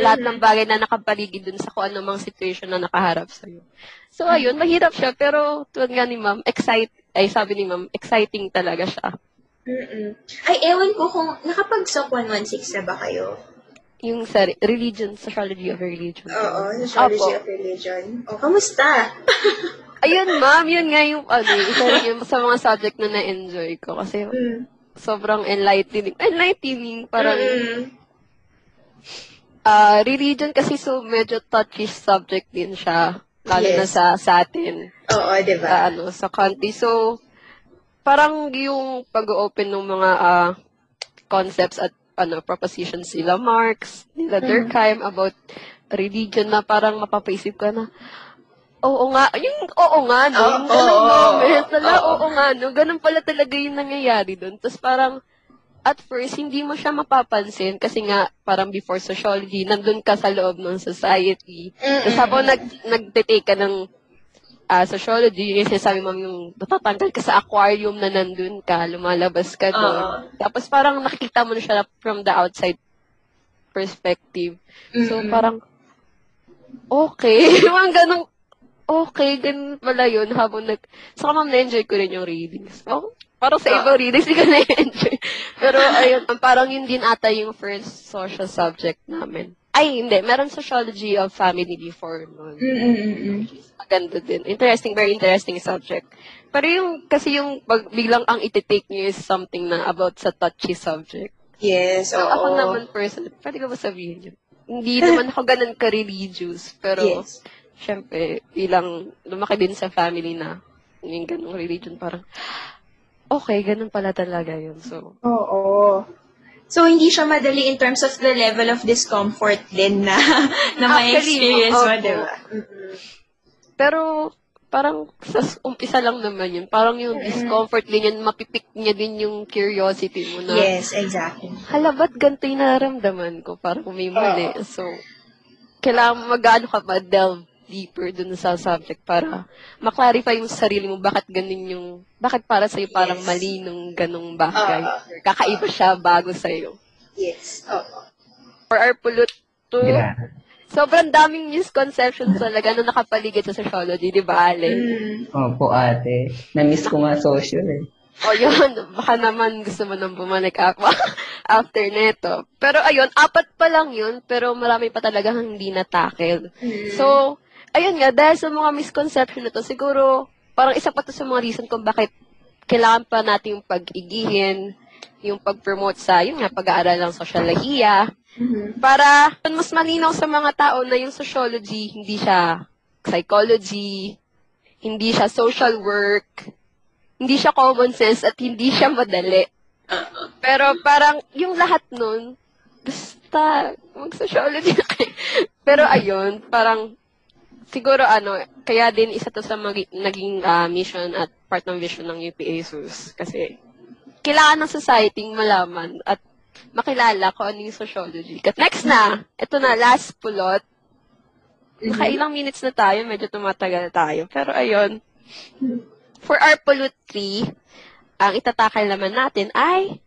lahat ng bagay na nakapaligid dun sa kung ano mang situation na nakaharap sa'yo. So, ayun, mahirap siya, pero tulad nga ni ma'am, excite, ay sabi ni ma'am, exciting talaga siya. Mm-mm. Ay, ewan ko kung nakapag-SOC 116 na ba kayo? Yung sa re- religion, sociology of religion. Oo, Sociology Apo. of Religion. O, kamusta? [laughs] Ayun, ma'am, yun nga yung, ano, isa rin yung sa mga subject na na-enjoy ko. Kasi Mm. sobrang enlightening. Enlightening, parang, Mm-mm. ah religion kasi so medyo touchy subject din siya. Lalo na Yes. sa, sa atin, Oo, di sa, ba? ano, sa country. So, parang yung pag-open ng mga ah, concepts at ano propositions nila Marx, nila Durkheim about religion na parang mapapaisip ka na, oo nga, yung oo nga, no? Yung Oo, ganung oo, moment, na, oo. oo nga, no? Ganun pala talaga yung nangyayari doon. Tapos parang, at first, hindi mo siya mapapansin kasi nga, parang before sociology, nandun ka sa loob ng society. Tapos habang nag, nagtitake ka ng ah, sociology, yung sinasabi mo yung natatanggal ka sa aquarium na nandun ka, lumalabas ka doon. Oo. Tapos parang nakikita mo na siya from the outside perspective. So Mm-mm. parang, okay. [laughs] Mga ganong, okay, ganun pala yun habang nag, saka ma'am na-enjoy ko rin yung readings. Oh, parang sa ibang readings, hindi ko [laughs] na-enjoy. Pero [laughs] ayun, parang yun din ata yung first social subject namin. Ay, hindi. Meron sociology of family before nun. Mm-mm-mm. Maganda din. Interesting, very interesting subject. Pero yung, kasi yung pag biglang ang iti-take nyo is something na about sa touchy subject. Yes, So, oo. ako naman person, pwede ko ba sabihin yun? Hindi naman ako ganun ka-religious, pero Yes. syempre, bilang lumaki din sa family na yung ganung religion, parang, okay, ganun pala talaga yun. So, Oo. So, hindi siya madali in terms of the level of discomfort din na, [laughs] na may Actually, experience mo, opo. di ba? Pero, parang sa s- umpisa lang naman yun. Parang yung discomfort din yun, mapipik niya din yung curiosity mo na, Yes, exactly. hala, ba't ganito yung nararamdaman ko? Parang may mali. So, kailangan mag-ano ka pa, delve deeper dun sa subject para maklarify yung sarili mo bakit ganun yung, bakit para sa'yo parang Yes. mali nung ganung bagay. Or kakaiba siya bago sa'yo. Yes. Oo. For our pulot to, Grabe. sobrang daming misconceptions talaga na nakapaligid sa sociology, di ba, Ale? Mm. Opo ate. Na-miss ko nga social eh. O yun, baka naman gusto mo nang bumalik ako [laughs] after neto. Pero ayun, apat pa lang yun, pero marami pa talaga hindi na-tackle. Mm. So, ayun nga, dahil sa mga misconception na to, siguro, parang isa pa to sa mga reason kung bakit kailangan pa natin yung pag-igihin, yung pag-promote sa, yun nga, pag-aaral ng sosyolohiya, Mhm. para mas malinaw sa mga tao na yung sociology, hindi siya psychology, hindi siya social work, hindi siya common sense at hindi siya madali. Pero parang yung lahat nun, basta mag-sociology na kayo. [laughs] Pero ayun, parang siguro ano, kaya din isa to sa magi- naging ah, mission at part ng vision ng UP ASUS. Kasi kailangan ng society malaman at makilala kung ano yung sociology. Next na, ito na, last pulot. Nakailang minutes na tayo, medyo tumatagal na tayo. Pero ayun, for our pulot 3, ang itatakal naman natin ay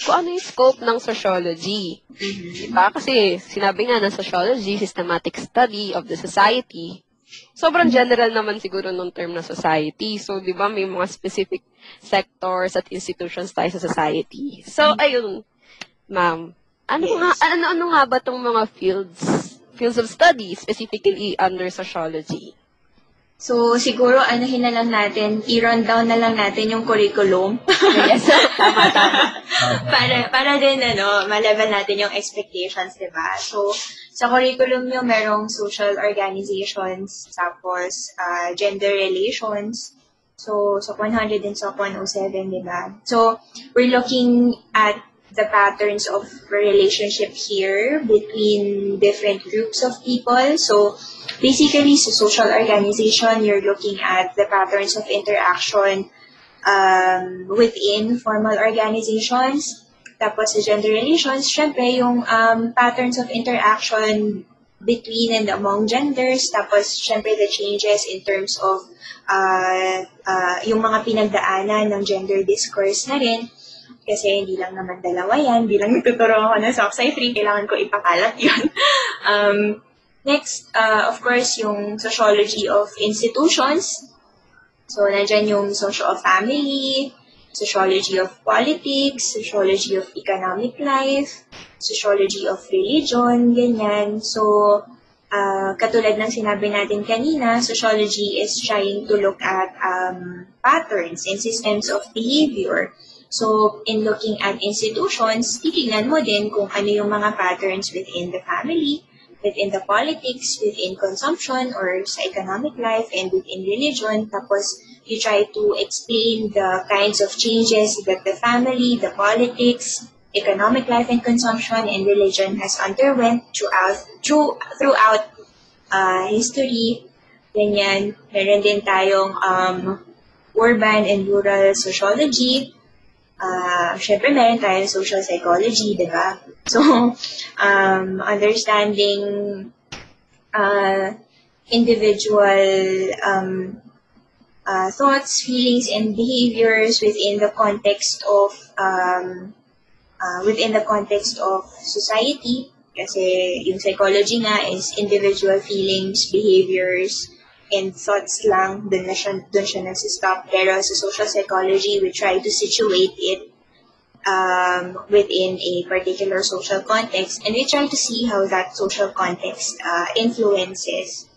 kung ano yung scope ng sociology. Diba? Kasi sinabi nga ng sociology, systematic study of the society. Sobrang general naman siguro nung term na society. So, di ba, may mga specific sectors at institutions tayo sa society. So, ayun, ma'am. Ano nga ano ano nga ba tong mga fields fields of study specifically under sociology? So, siguro, anuhin na lang natin, i-run down na lang natin yung curriculum. [laughs] yes, tama tama. [laughs] para, para din, ano, ma-level natin yung expectations, di ba? So, sa curriculum nyo, merong social organizations, tapos uh, gender relations, so, sa 100 and sa 107, di ba? So, we're looking at the patterns of relationship here between different groups of people. So, basically, sa social organization, you're looking at the patterns of interaction um, within formal organizations. Tapos sa gender relations, syempre yung um, patterns of interaction between and among genders. Tapos syempre the changes in terms of uh, uh, yung mga pinagdaanan ng gender discourse na rin. Kasi hindi lang naman dalawa yan, bilang nagtuturo ako ng Socksci 3, kailangan ko ipakalat yun. [laughs] um, next, uh, of course, yung sociology of institutions. So, nandyan yung socio of family, sociology of politics, sociology of economic life, sociology of religion, ganyan. So, uh, katulad ng sinabi natin kanina, sociology is trying to look at um, patterns and systems of behavior. So, in looking at institutions, titingnan mo din kung ano yung mga patterns within the family, within the politics, within consumption, or sa economic life, and within religion. Tapos, you try to explain the kinds of changes that the family, the politics, economic life and consumption, and religion has underwent throughout, through, throughout uh, history. Ganyan. Meron din tayong um, urban and rural sociology. Uh, Siyempre, meron tayong social psychology, di ba? [laughs] So, um, understanding uh, individual um, uh, thoughts, feelings, and behaviors within the context of um, uh, within the context of society. Kasi yung psychology nga is individual feelings, behaviors, and thoughts lang. Doon na siya, doon siya nagsistop. Pero sa social psychology, we try to situate it um, within a particular social context, and we try to see how that social context uh, influences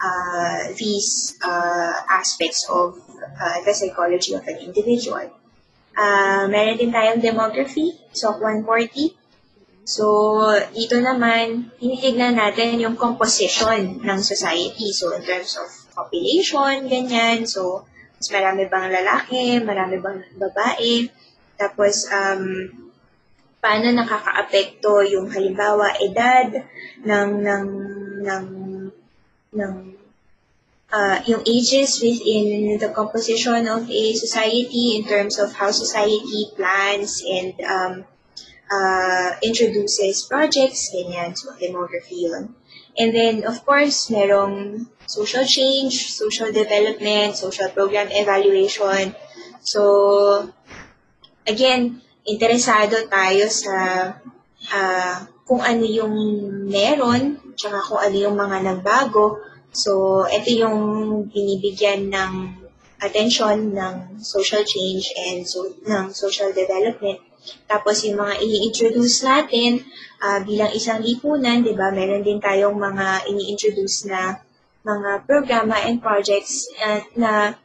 uh, these uh, aspects of uh, the psychology of an individual. Uh, meron din tayong demography, SOC 140. So, dito naman, tinitignan natin yung composition ng society. So, in terms of population, ganyan. So, mas marami bang lalaki, marami bang babae. Tapos, um, paano nakakaapekto yung halimbawa edad ng ng ng ng uh, yung ages within the composition of a society in terms of how society plans and um, uh, introduces projects, ganyan, so demography yun. And then, of course, merong social change, social development, social program evaluation. So, again, interesado tayo sa uh, kung ano yung meron, tsaka kung ano yung mga nagbago. So, ito yung binibigyan ng attention ng social change and so, ng social development. Tapos yung mga i-introduce natin uh, bilang isang lipunan, di ba, meron din tayong mga ini-introduce na mga programa and projects uh, na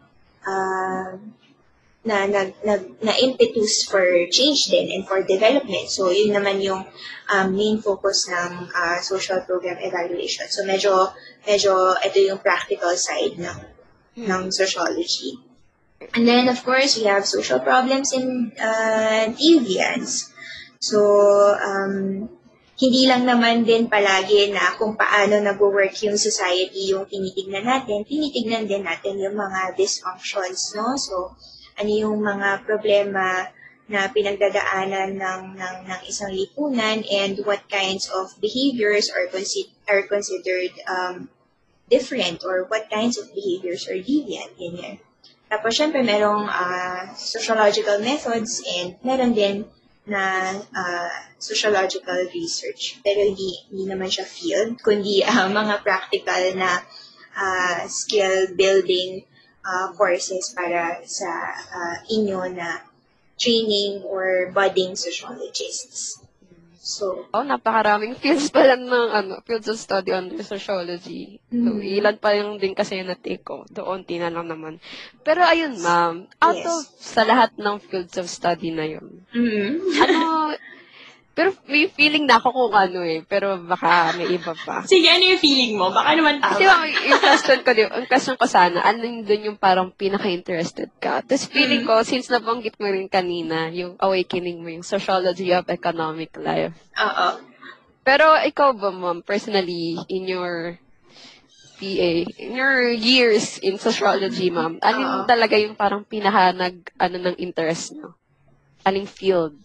uh, na nag nag na impetus for change din and for development. So yun naman yung um, main focus ng uh, social program evaluation. So medyo medyo ito yung practical side ng ng sociology. And then, of course, we have social problems and uh, deviance. So, um, hindi lang naman din palagi na kung paano nag-work yung society yung tinitignan natin, tinitignan din natin yung mga dysfunctions, no? So, ano yung mga problema na pinagdadaanan ng, ng, ng isang lipunan and what kinds of behaviors are, consi- are considered um, different or what kinds of behaviors are deviant, ganyan. Tapos, syempre, merong ah, sociological methods and meron din na ah, sociological research. Pero hindi, hindi naman siya field, kundi [laughs] ah, mga practical na ah, skill building ah, courses para sa ah, inyo na training or budding sociologists. So, Oh, napakaraming fields pala ng ano, fields of study under sociology. So, Mhm. ilan pa yung din kasi yung na-take ko. Doon, na lang naman. Pero ayun, ma'am, out Yes. of sa lahat ng fields of study na yun, mm, ano, [laughs] pero may feeling na ako kung ano eh, pero baka may iba pa. Sige, ano yung feeling mo? Baka naman Kasi tama. ma'am, yung question ko, ang question ko sana, ano yung dun yung parang pinaka-interested ka? Tapos feeling ko, since nabanggit mo rin kanina, yung awakening mo, yung sociology of economic life. oo. Pero ikaw ba, ma'am, personally, in your PA, in your years in sociology, ma'am, alin talaga yung parang pinaka nag, ano ng interest nyo? Aling field?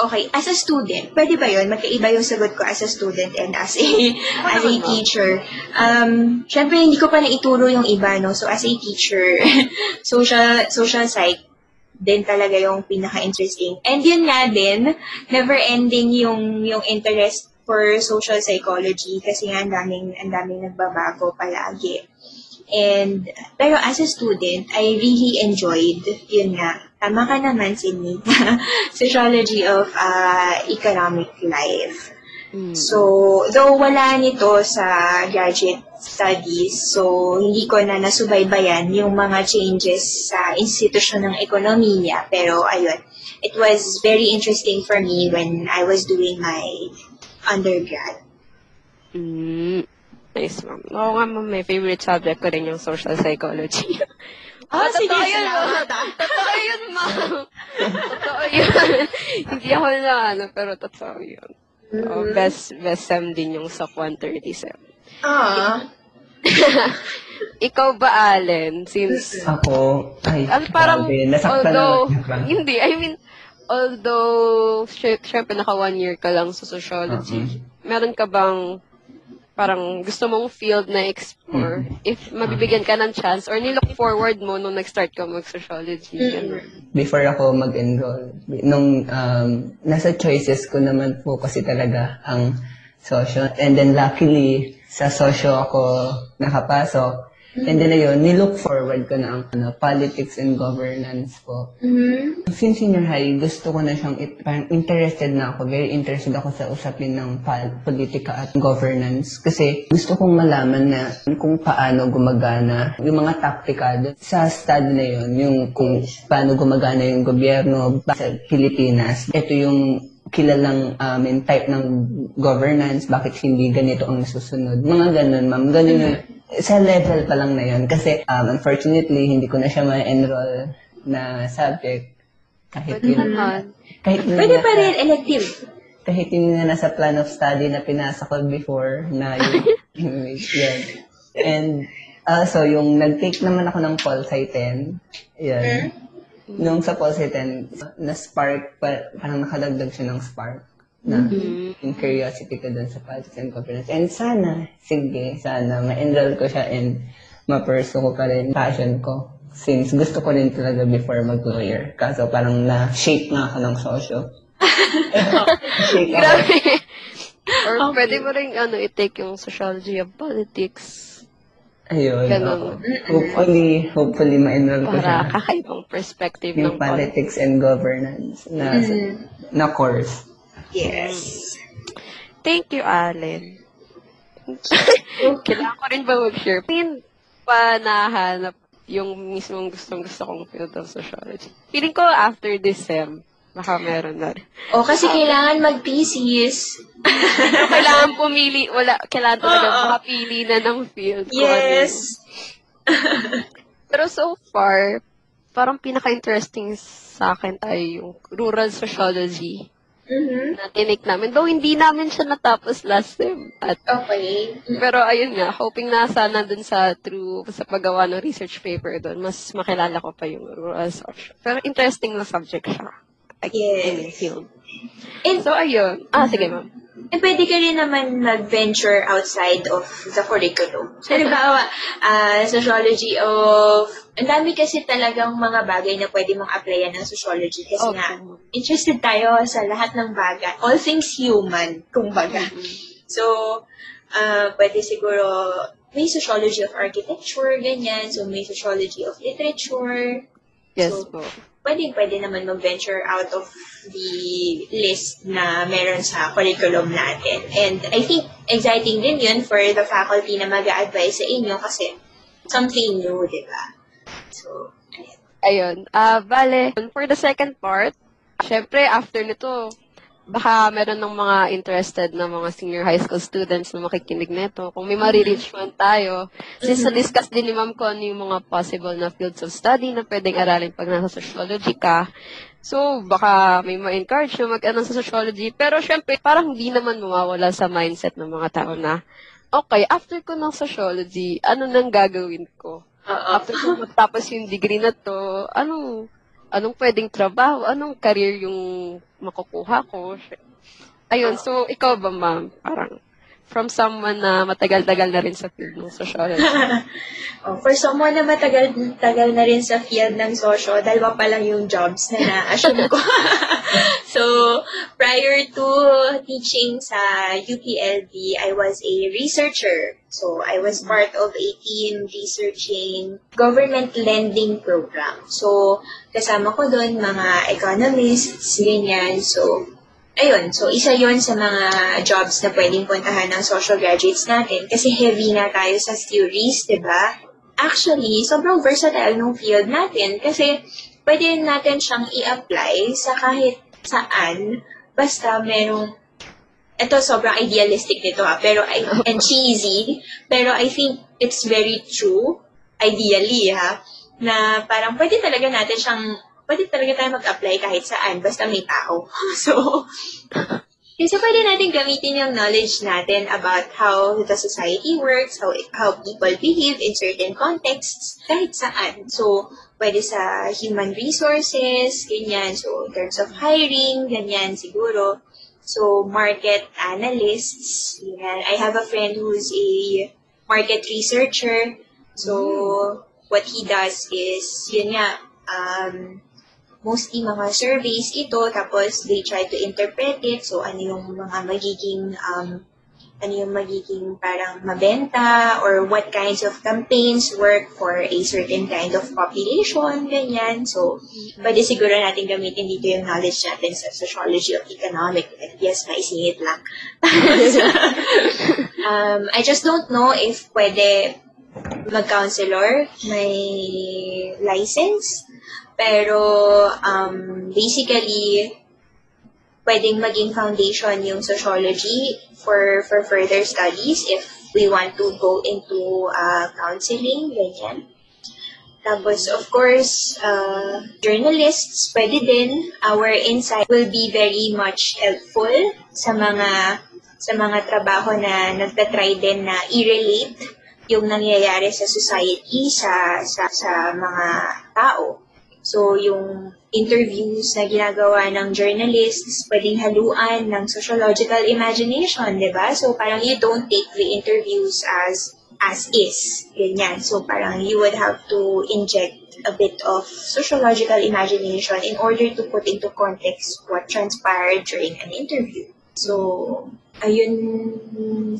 Okay, as a student, pwede ba yun? Magkaiba yung sagot ko as a student and as a, as a teacher. Um, Siyempre, hindi ko pa naituro yung iba, no? So, as a teacher, [laughs] social, social psych, din talaga yung pinaka-interesting. And yun nga din, never-ending yung, yung interest for social psychology kasi nga ang daming, ang daming nagbabago palagi. And, pero as a student, I really enjoyed, yun nga, tama ka naman, Sydney, [laughs] sociology of uh, economic life. Mm. So, though wala nito sa graduate studies, so hindi ko na nasubaybayan yung mga changes sa institusyon ng ekonomiya. Pero ayun, it was very interesting for me when I was doing my undergrad. Mm. Nice, ma'am. Oo nga, ma'am, may favorite subject ko rin yung social psychology. Ah, sige, totoo yun, ma'am. ah. Totoo yun, ma'am. totoo yun. Hindi ako na, ano, pero totoo yun. Oh, best, best sem din yung sa 137. Ah, [laughs] Ikaw ba, Allen, since Ako, ay, Ang parang, grabe, nasaktan although, ako. hindi, I mean, although, sy- syempre naka one year ka lang sa sociology, meron ka bang parang gusto mong field na explore if mabibigyan ka ng chance or nilook forward mo nung nag-start ka mag-sociology? ganun? before ako mag-enroll, nung um, nasa choices ko naman po kasi talaga ang social. And then luckily, sa social ako nakapasok. And then ayun, nilook forward ko na ang ano, politics and governance po. mhm. Since senior high, gusto ko na siyang, it, parang interested na ako, very interested ako sa usapin ng pal- politika at governance. Kasi gusto kong malaman na kung paano gumagana yung mga taktika sa study na yun, yung kung paano gumagana yung gobyerno sa Pilipinas. Ito yung kilalang um, type ng governance, bakit hindi ganito ang nasusunod. Mga ganun, ma'am. Ganun yung, sa level pa lang na yun. Kasi um, unfortunately, hindi ko na siya ma-enroll na subject. Kahit Pwede yun, naman. kahit yun Pwede na- pa rin elective. kahit yun na nasa plan of study na pinasa ko before na yung, [laughs] English, yun. And also, yung nag-take naman ako ng Pol Sci 10, yun. Nung sa 10, na-spark, pa, parang nakadagdag siya ng spark na yung curiosity ko dun sa politics and governance. And sana, sige, sana ma-enroll ko siya and ma-pursue ko pa rin passion ko. Since gusto ko rin talaga before mag-lawyer. Kaso parang na-shape nga ako ng sosyo. [laughs] Shake. Grabe. Or pwede mo rin ano, i-take yung sociology of politics Ayun. Ganun. oo. Hopefully, hopefully ma-enroll ko siya. para kakaibang perspective Yung ng politics. politics and governance na, na course. Yes. Thank you, Allen. [laughs] Kailangan ko rin ba mag-share? Pin pa nahanap yung mismong gustong-gusto kong field of sociology. Feeling ko after this sem, baka meron na rin. O, kasi kailangan mag-thesis. Pero [laughs] kailangan pumili, wala, kailangan talaga makapili na ng field. kung ano yun. Yes. Pero so far, parang pinaka-interesting sa akin tayo yung rural sociology Mhm. na tinake namin. Though hindi namin siya natapos last time. At, Okay. pero ayun nga, hoping na sana dun sa through sa paggawa ng research paper doon, mas makilala ko pa yung rural social. Pero interesting na subject siya. Yes. I mean, field. And, So ayun. Ah, sige ma'am. eh, pwede ka rin naman mag-venture outside of the curriculum. So, halimbawa, ah, sociology of... Ang dami kasi talagang mga bagay na pwede mong applyan ng sociology kasi Opo. nga, interested tayo sa lahat ng bagay. All things human, kumbaga. So, ah pwede siguro, may sociology of architecture, ganyan. So, may sociology of literature. Yes So, po. Pwede, pwede naman mag-venture out of the list na meron sa curriculum natin. And I think exciting din yun for the faculty na mag advise sa inyo kasi something new, di ba? So, ayan. Ayun. Ah, bale, for the second part, syempre, after nito, baka meron ng mga interested na mga senior high school students na makikinig nito. Kung may marireach man tayo, since na-discuss din ni ma'am ko ano yung mga possible na fields of study na pwedeng aralin pag nasa sociology ka. So, baka may ma-encourage na mag-ano sa sociology. Pero syempre, parang hindi naman mawawala sa mindset ng mga tao na, okay, after ko ng sociology, ano nang gagawin ko? Oo. after ko matapos yung degree na to, anong, anong pwedeng trabaho, anong career yung makukuha ko. Ayun, so ikaw ba ma'am, parang from someone na matagal-tagal na rin sa field ng sociology. [laughs] oh, for someone na matagal-tagal na rin sa field ng socio, dalawa pa lang yung jobs na na-assume ko. [laughs] so, prior to teaching sa UPLB, I was a researcher. So, I was part of a team researching government lending program. So, kasama ko doon mga economists, ganyan. So, ayun, so isa yon sa mga jobs na pwedeng puntahan ng social graduates natin kasi heavy na tayo sa theories, di ba? Actually, sobrang versatile ng field natin kasi pwede natin siyang i-apply sa kahit saan basta merong ito sobrang idealistic nito ha, pero I, and [laughs] cheesy, pero I think it's very true, ideally ha, na parang pwede talaga natin siyang pwede talaga tayo mag-apply kahit saan, basta may tao. [laughs] So, kasi pwede natin gamitin yung knowledge natin about how the society works, how how people behave in certain contexts, kahit saan. So, pwede sa human resources, ganyan. So, in terms of hiring, ganyan siguro. So, market analysts, yan. I have a friend who's a market researcher. So, what he does is, yun nga, um, mostly mga surveys ito, tapos they try to interpret it. So, ano yung mga magiging, um, ano yung magiging parang mabenta or what kinds of campaigns work for a certain kind of population, ganyan. So, pwede siguro natin gamitin dito yung knowledge natin sa sociology of economic. Yes, maisingit lang. [laughs] um, I just don't know if pwede mag-counselor, may license, pero um, basically, pwedeng maging foundation yung sociology for for further studies if we want to go into uh, counseling, ganyan. Tapos, of course, uh, journalists, pwede din. Our insight will be very much helpful sa mga sa mga trabaho na nagtatry din na i-relate yung nangyayari sa society, sa, sa, sa mga tao. So, yung interviews na ginagawa ng journalists, pwedeng haluan ng sociological imagination, di ba? So, parang you don't take the interviews as as is. Ganyan. So, parang you would have to inject a bit of sociological imagination in order to put into context what transpired during an interview. So, ayun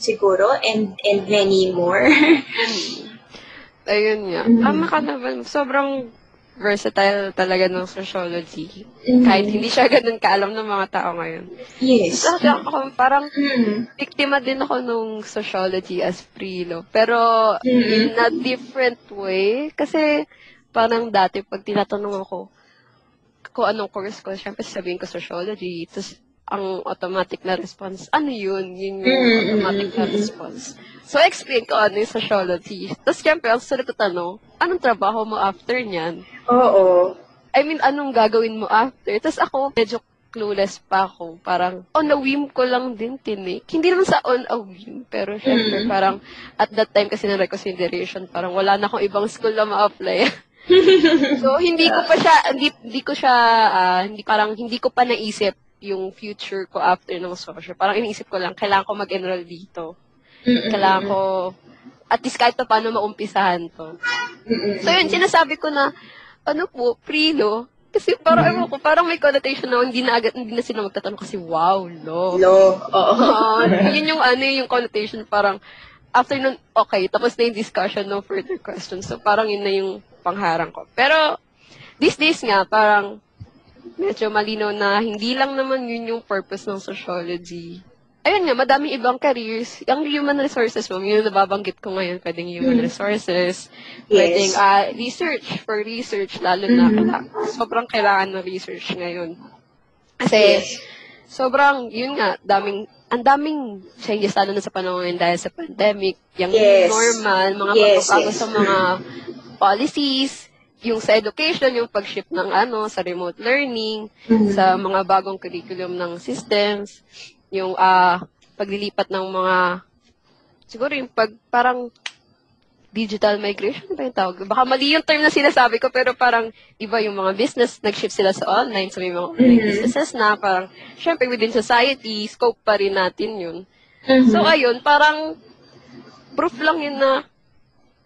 siguro and and many more. [laughs] Ayun nga. Mhm. Tama ka naman. Sobrang versatile talaga ng sociology. Mm. Kahit hindi siya ganun kaalam ng mga tao ngayon. yes. So, ako, parang Mm. biktima din ako nung sociology as prelo. Pero, Mhm. in a different way. Kasi, parang dati, pag tinatanong ako, kung anong course ko, syempre sabihin ko sociology. Tapos, ang automatic na response. Ano yun? Yun yung automatic na response. So, explain ko ano yung sociology. Tapos, syempre, ang sunod na tanong, anong trabaho mo after niyan? Oo. I mean, anong gagawin mo after? Tapos ako, medyo clueless pa ako. Parang, on a whim ko lang din tinik. Hindi naman sa on a whim, pero syempre, Mm. parang, at that time kasi na reconsideration, parang wala na akong ibang school na ma-apply. [laughs] [laughs] so, hindi ko pa siya, hindi, hindi ko siya, ah, hindi, parang, hindi ko pa naisip yung future ko after ng social. Parang iniisip ko lang, kailangan ko mag-enroll dito. Mm-mm. Kailangan ko, at least kahit pa paano maumpisahan to. Mm-mm. So yun, sinasabi ko na, ano po, prilo. Kasi parang, Mm-hmm. ko, parang may connotation na hindi na agad, hindi na sila magtatanong kasi, wow, lo. Law. Oo. Oo, [laughs] yun yung ano, yung connotation, parang, after nun, okay, tapos na yung discussion, no further questions. So parang yun na yung pangharang ko. Pero, these days nga, parang, medyo malinaw na hindi lang naman yun yung purpose ng sociology. Ayun nga, madaming ibang careers. Ang human resources mo, yung nababanggit ko ngayon, pwedeng human Mm. resources, Yes. pwedeng ah, research, for research, lalo na Mhm. kaila- sobrang kailangan ng research ngayon. Kasi, Yes. sobrang, yun nga, daming, ang daming changes lalo na sa panahon ngayon dahil sa pandemic, yung Yes. normal, mga Yes, pagbabago yes. sa mga policies, yung sa education, yung pag-shift ng ano, sa remote learning, Mhm. sa mga bagong curriculum ng systems, yung ah paglilipat ng mga, siguro yung pag, parang, digital migration, ano ba yung tawag? Baka mali yung term na sinasabi ko, pero parang iba yung mga business, nag-shift sila sa online, so may mga online Mhm. businesses na, parang, syempre within society, scope pa rin natin yun. Mhm. So, ayun, parang, proof lang yun na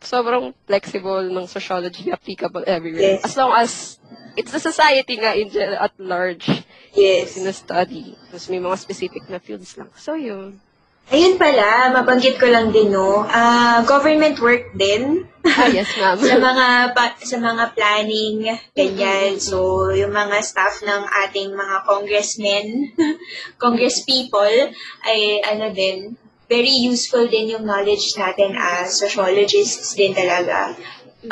sobrang flexible ng sociology, applicable everywhere. Yes. As long as it's the society nga in general at large yes. sina-study. Tapos may mga specific na fields lang. So, yun. Ayun pala, mabanggit ko lang din, no? Ah, government work din. Ah, yes, ma'am. [laughs] sa mga pa- sa mga planning ganyan so yung mga staff ng ating mga congressmen [laughs] congress people ay ano din very useful din yung knowledge natin as sociologists din talaga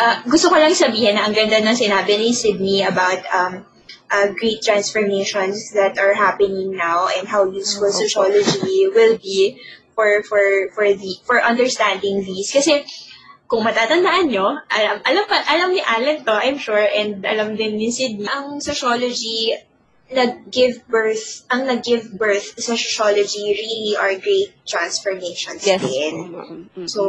Ah, gusto ko lang sabihin na ang ganda ng sinabi ni Sydney about um uh, great transformations that are happening now and how useful Opo. sociology will be for for for the for understanding these kasi kung matatandaan nyo, alam, alam, pa, alam ni Alan to, I'm sure, and alam din ni Sydney, ang sociology nag-give birth, ang nag-give birth sa sociology really are great transformations Yes. din. ma'am. Mm. So,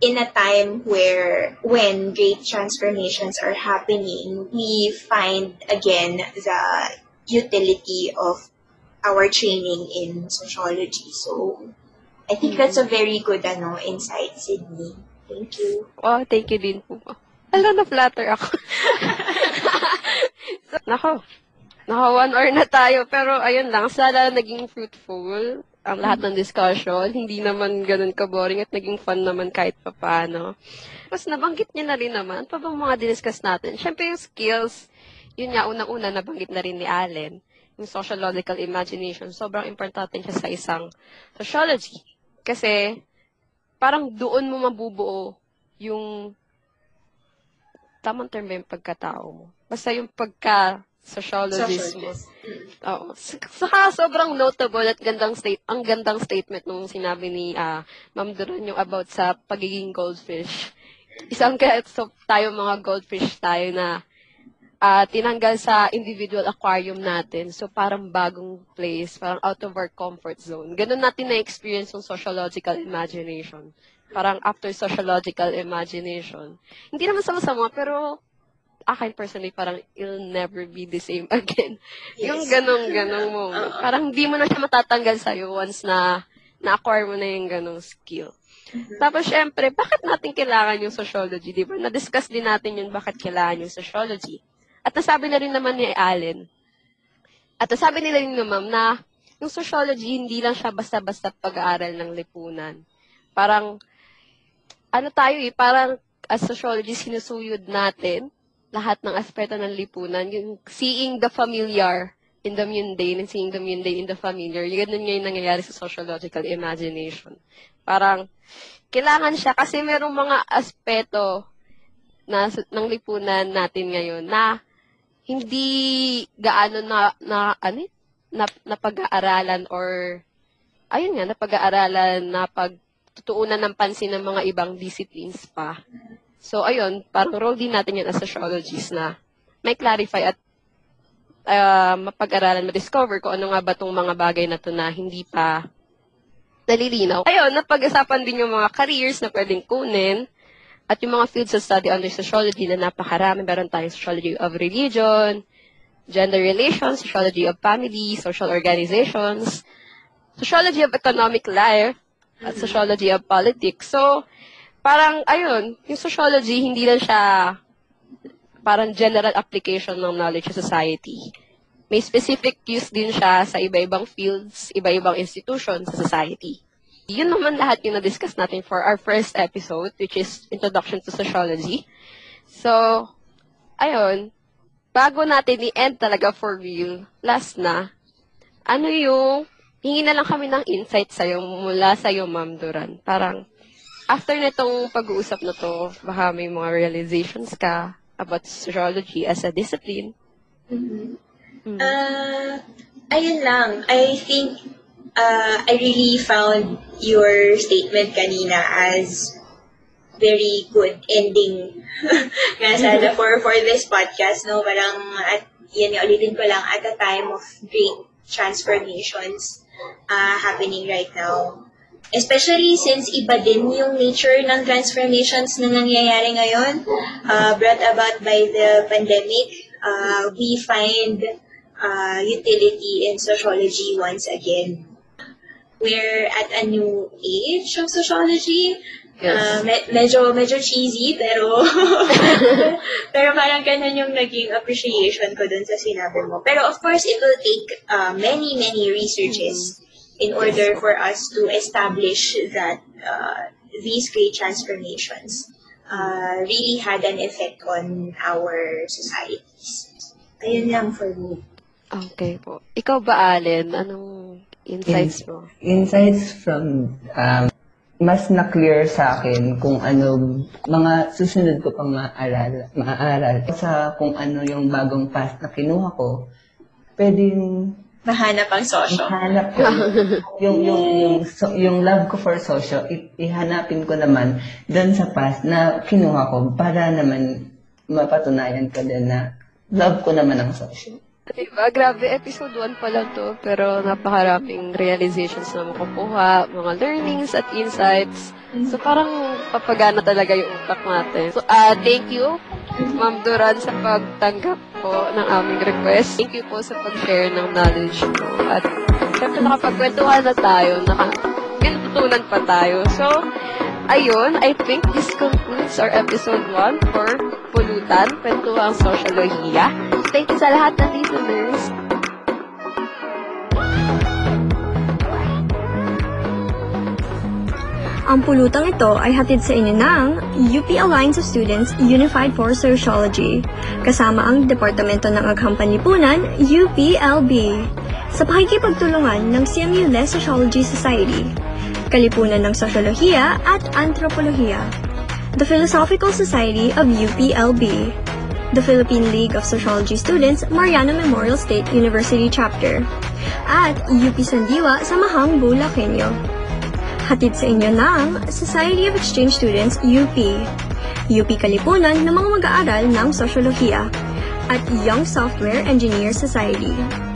in a time where, when great transformations are happening, we find again the utility of our training in sociology. So, I think that's a very good ano, insight, Sydney. Thank you. Oh, thank you din po. Alam, na-flatter ako. so, [laughs] nako. Nako, one hour na tayo. Pero, ayun lang, sana naging fruitful ang lahat ng discussion. Hindi naman ganun ka-boring at naging fun naman kahit pa paano. Tapos, nabanggit niya na rin naman, pa bang mga diniscuss natin? Siyempre, yung skills, yun nga, unang-una, nabanggit na rin ni Allen, yung sociological imagination, sobrang importante siya sa isang sociology. Kasi, parang doon mo mabubuo yung tamang term ba yung pagkatao mo? Basta yung pagka-sociologist mo. Oo. Saka sobrang notable at gandang state, ang gandang statement nung sinabi ni ah, Ma'am Duran yung about sa pagiging goldfish. Isang kaya so, tayo mga goldfish tayo na ah, tinanggal sa individual aquarium natin. So, parang bagong place, parang out of our comfort zone. Ganun natin na-experience yung sociological imagination. Parang after sociological imagination. Hindi naman sama-sama, pero akin personally, parang it'll never be the same [laughs] again. Yung Yes. ganong-ganong moment. Parang hindi mo na siya matatanggal sa'yo once na na-acquire mo na yung ganong skill. Tapos, syempre, bakit natin kailangan yung sociology? Di ba? Na-discuss din natin yun, bakit kailangan yung sociology. At nasabi na rin naman ni Allen, at nasabi nila rin naman na yung sociology, hindi lang siya basta-basta pag-aaral ng lipunan. Parang, ano tayo eh, parang as sociologists, sinusuyod natin lahat ng aspeto ng lipunan. Yung seeing the familiar in the mundane and seeing the mundane in the familiar. Yung ganun yung nangyayari sa sociological imagination. Parang, kailangan siya kasi merong mga aspeto na, ng lipunan natin ngayon na hindi gaano na, na ano na, na pag-aaralan or ayun nga, na pag-aaralan na pagtutuunan ng pansin ng mga ibang disciplines pa. So, ayun, parang role din natin yan as sociologists na may clarify at uh, mapag-aralan, ma-discover kung ano nga ba itong mga bagay na to na hindi pa nalilinaw. Ayun, napag-usapan din yung mga careers na pwedeng kunin at yung mga fields of study under sociology na napakarami. Meron tayong sociology of religion, gender relations, sociology of family, social organizations, sociology of economic life, at sociology of politics. So, parang, ayun, yung sociology, hindi lang siya parang general application ng knowledge sa society. May specific use din siya sa iba-ibang fields, iba-ibang institutions sa society. Yun naman lahat yung na-discuss natin for our first episode, which is Introduction to Sociology. So, ayun, bago natin i-end talaga for real, last na, ano yung, hingi na lang kami ng insight sa'yo mula sa'yo, Ma'am Duran. Parang, after nitong pag-uusap na to, baka may mga realizations ka about sociology as a discipline. Mhm. Mm. Uh, ayun lang. I think uh, I really found your statement kanina as very good ending [laughs] nga sana [laughs] for, for this podcast, no? Parang, at, yan ulitin ko lang, at a time of great transformations uh, happening right now. Especially since iba din yung nature ng transformations na nangyayari ngayon, uh, brought about by the pandemic. Uh, we find uh, utility in sociology once again. We're at a new age of sociology. Yes. Uh, me- medyo, medyo cheesy, pero, [laughs] pero parang ganun yung naging appreciation ko dun sa sinabi mo. Pero of course, it will take uh, many, many researches in order for us to establish that uh, these great transformations uh, really had an effect on our societies. Ayun lang for me. Okay po. Ikaw ba, Allen? Anong insights mo? Insights from, um, mas na-clear sa akin kung ano, mga susunod ko pang maaral, maaral. Sa kung ano yung bagong path na kinuha ko, pwedeng Mahanap ang sosyo. Hanap ko yung yung yung so, yung love ko for i- ihanapin ko naman doon sa past na kinuha ko para naman mapatunayan ko din na love ko naman ang social. Diba? Grabe, episode 1 pa lang to, pero napakaraming realizations na makukuha, mga learnings at insights. So, parang papagana talaga yung utak natin. So, ah thank you, Ma'am Duran, sa pagtanggap po ng aming request. Thank you po sa pag-share ng knowledge mo. At, syempre, nakapagkwentuhan na tayo, naka, natutunan pa tayo. So, ayun, I think this concludes our episode 1 for Pulutan, Kwentuhang Sosyolohiya. Thank you sa lahat ng listeners. Ang pulutang ito ay hatid sa inyo ng UP Alliance of Students Unified for Sociology, kasama ang Departamento ng Aghang Panlipunan, UPLB, sa pakikipagtulungan ng CMU Les Sociology Society, Kalipunan ng Sosyolohiya at Antropolohiya, the Philosophical Society of UPLB, the Philippine League of Sociology Students Mariano Memorial State University Chapter, at UP Sandiwa sa Mahang Bulakenyo. Hatid sa inyo ng Society of Exchange Students UP, UP Kalipunan ng mga mag-aaral ng Sosyolohiya, at Young Software Engineer Society.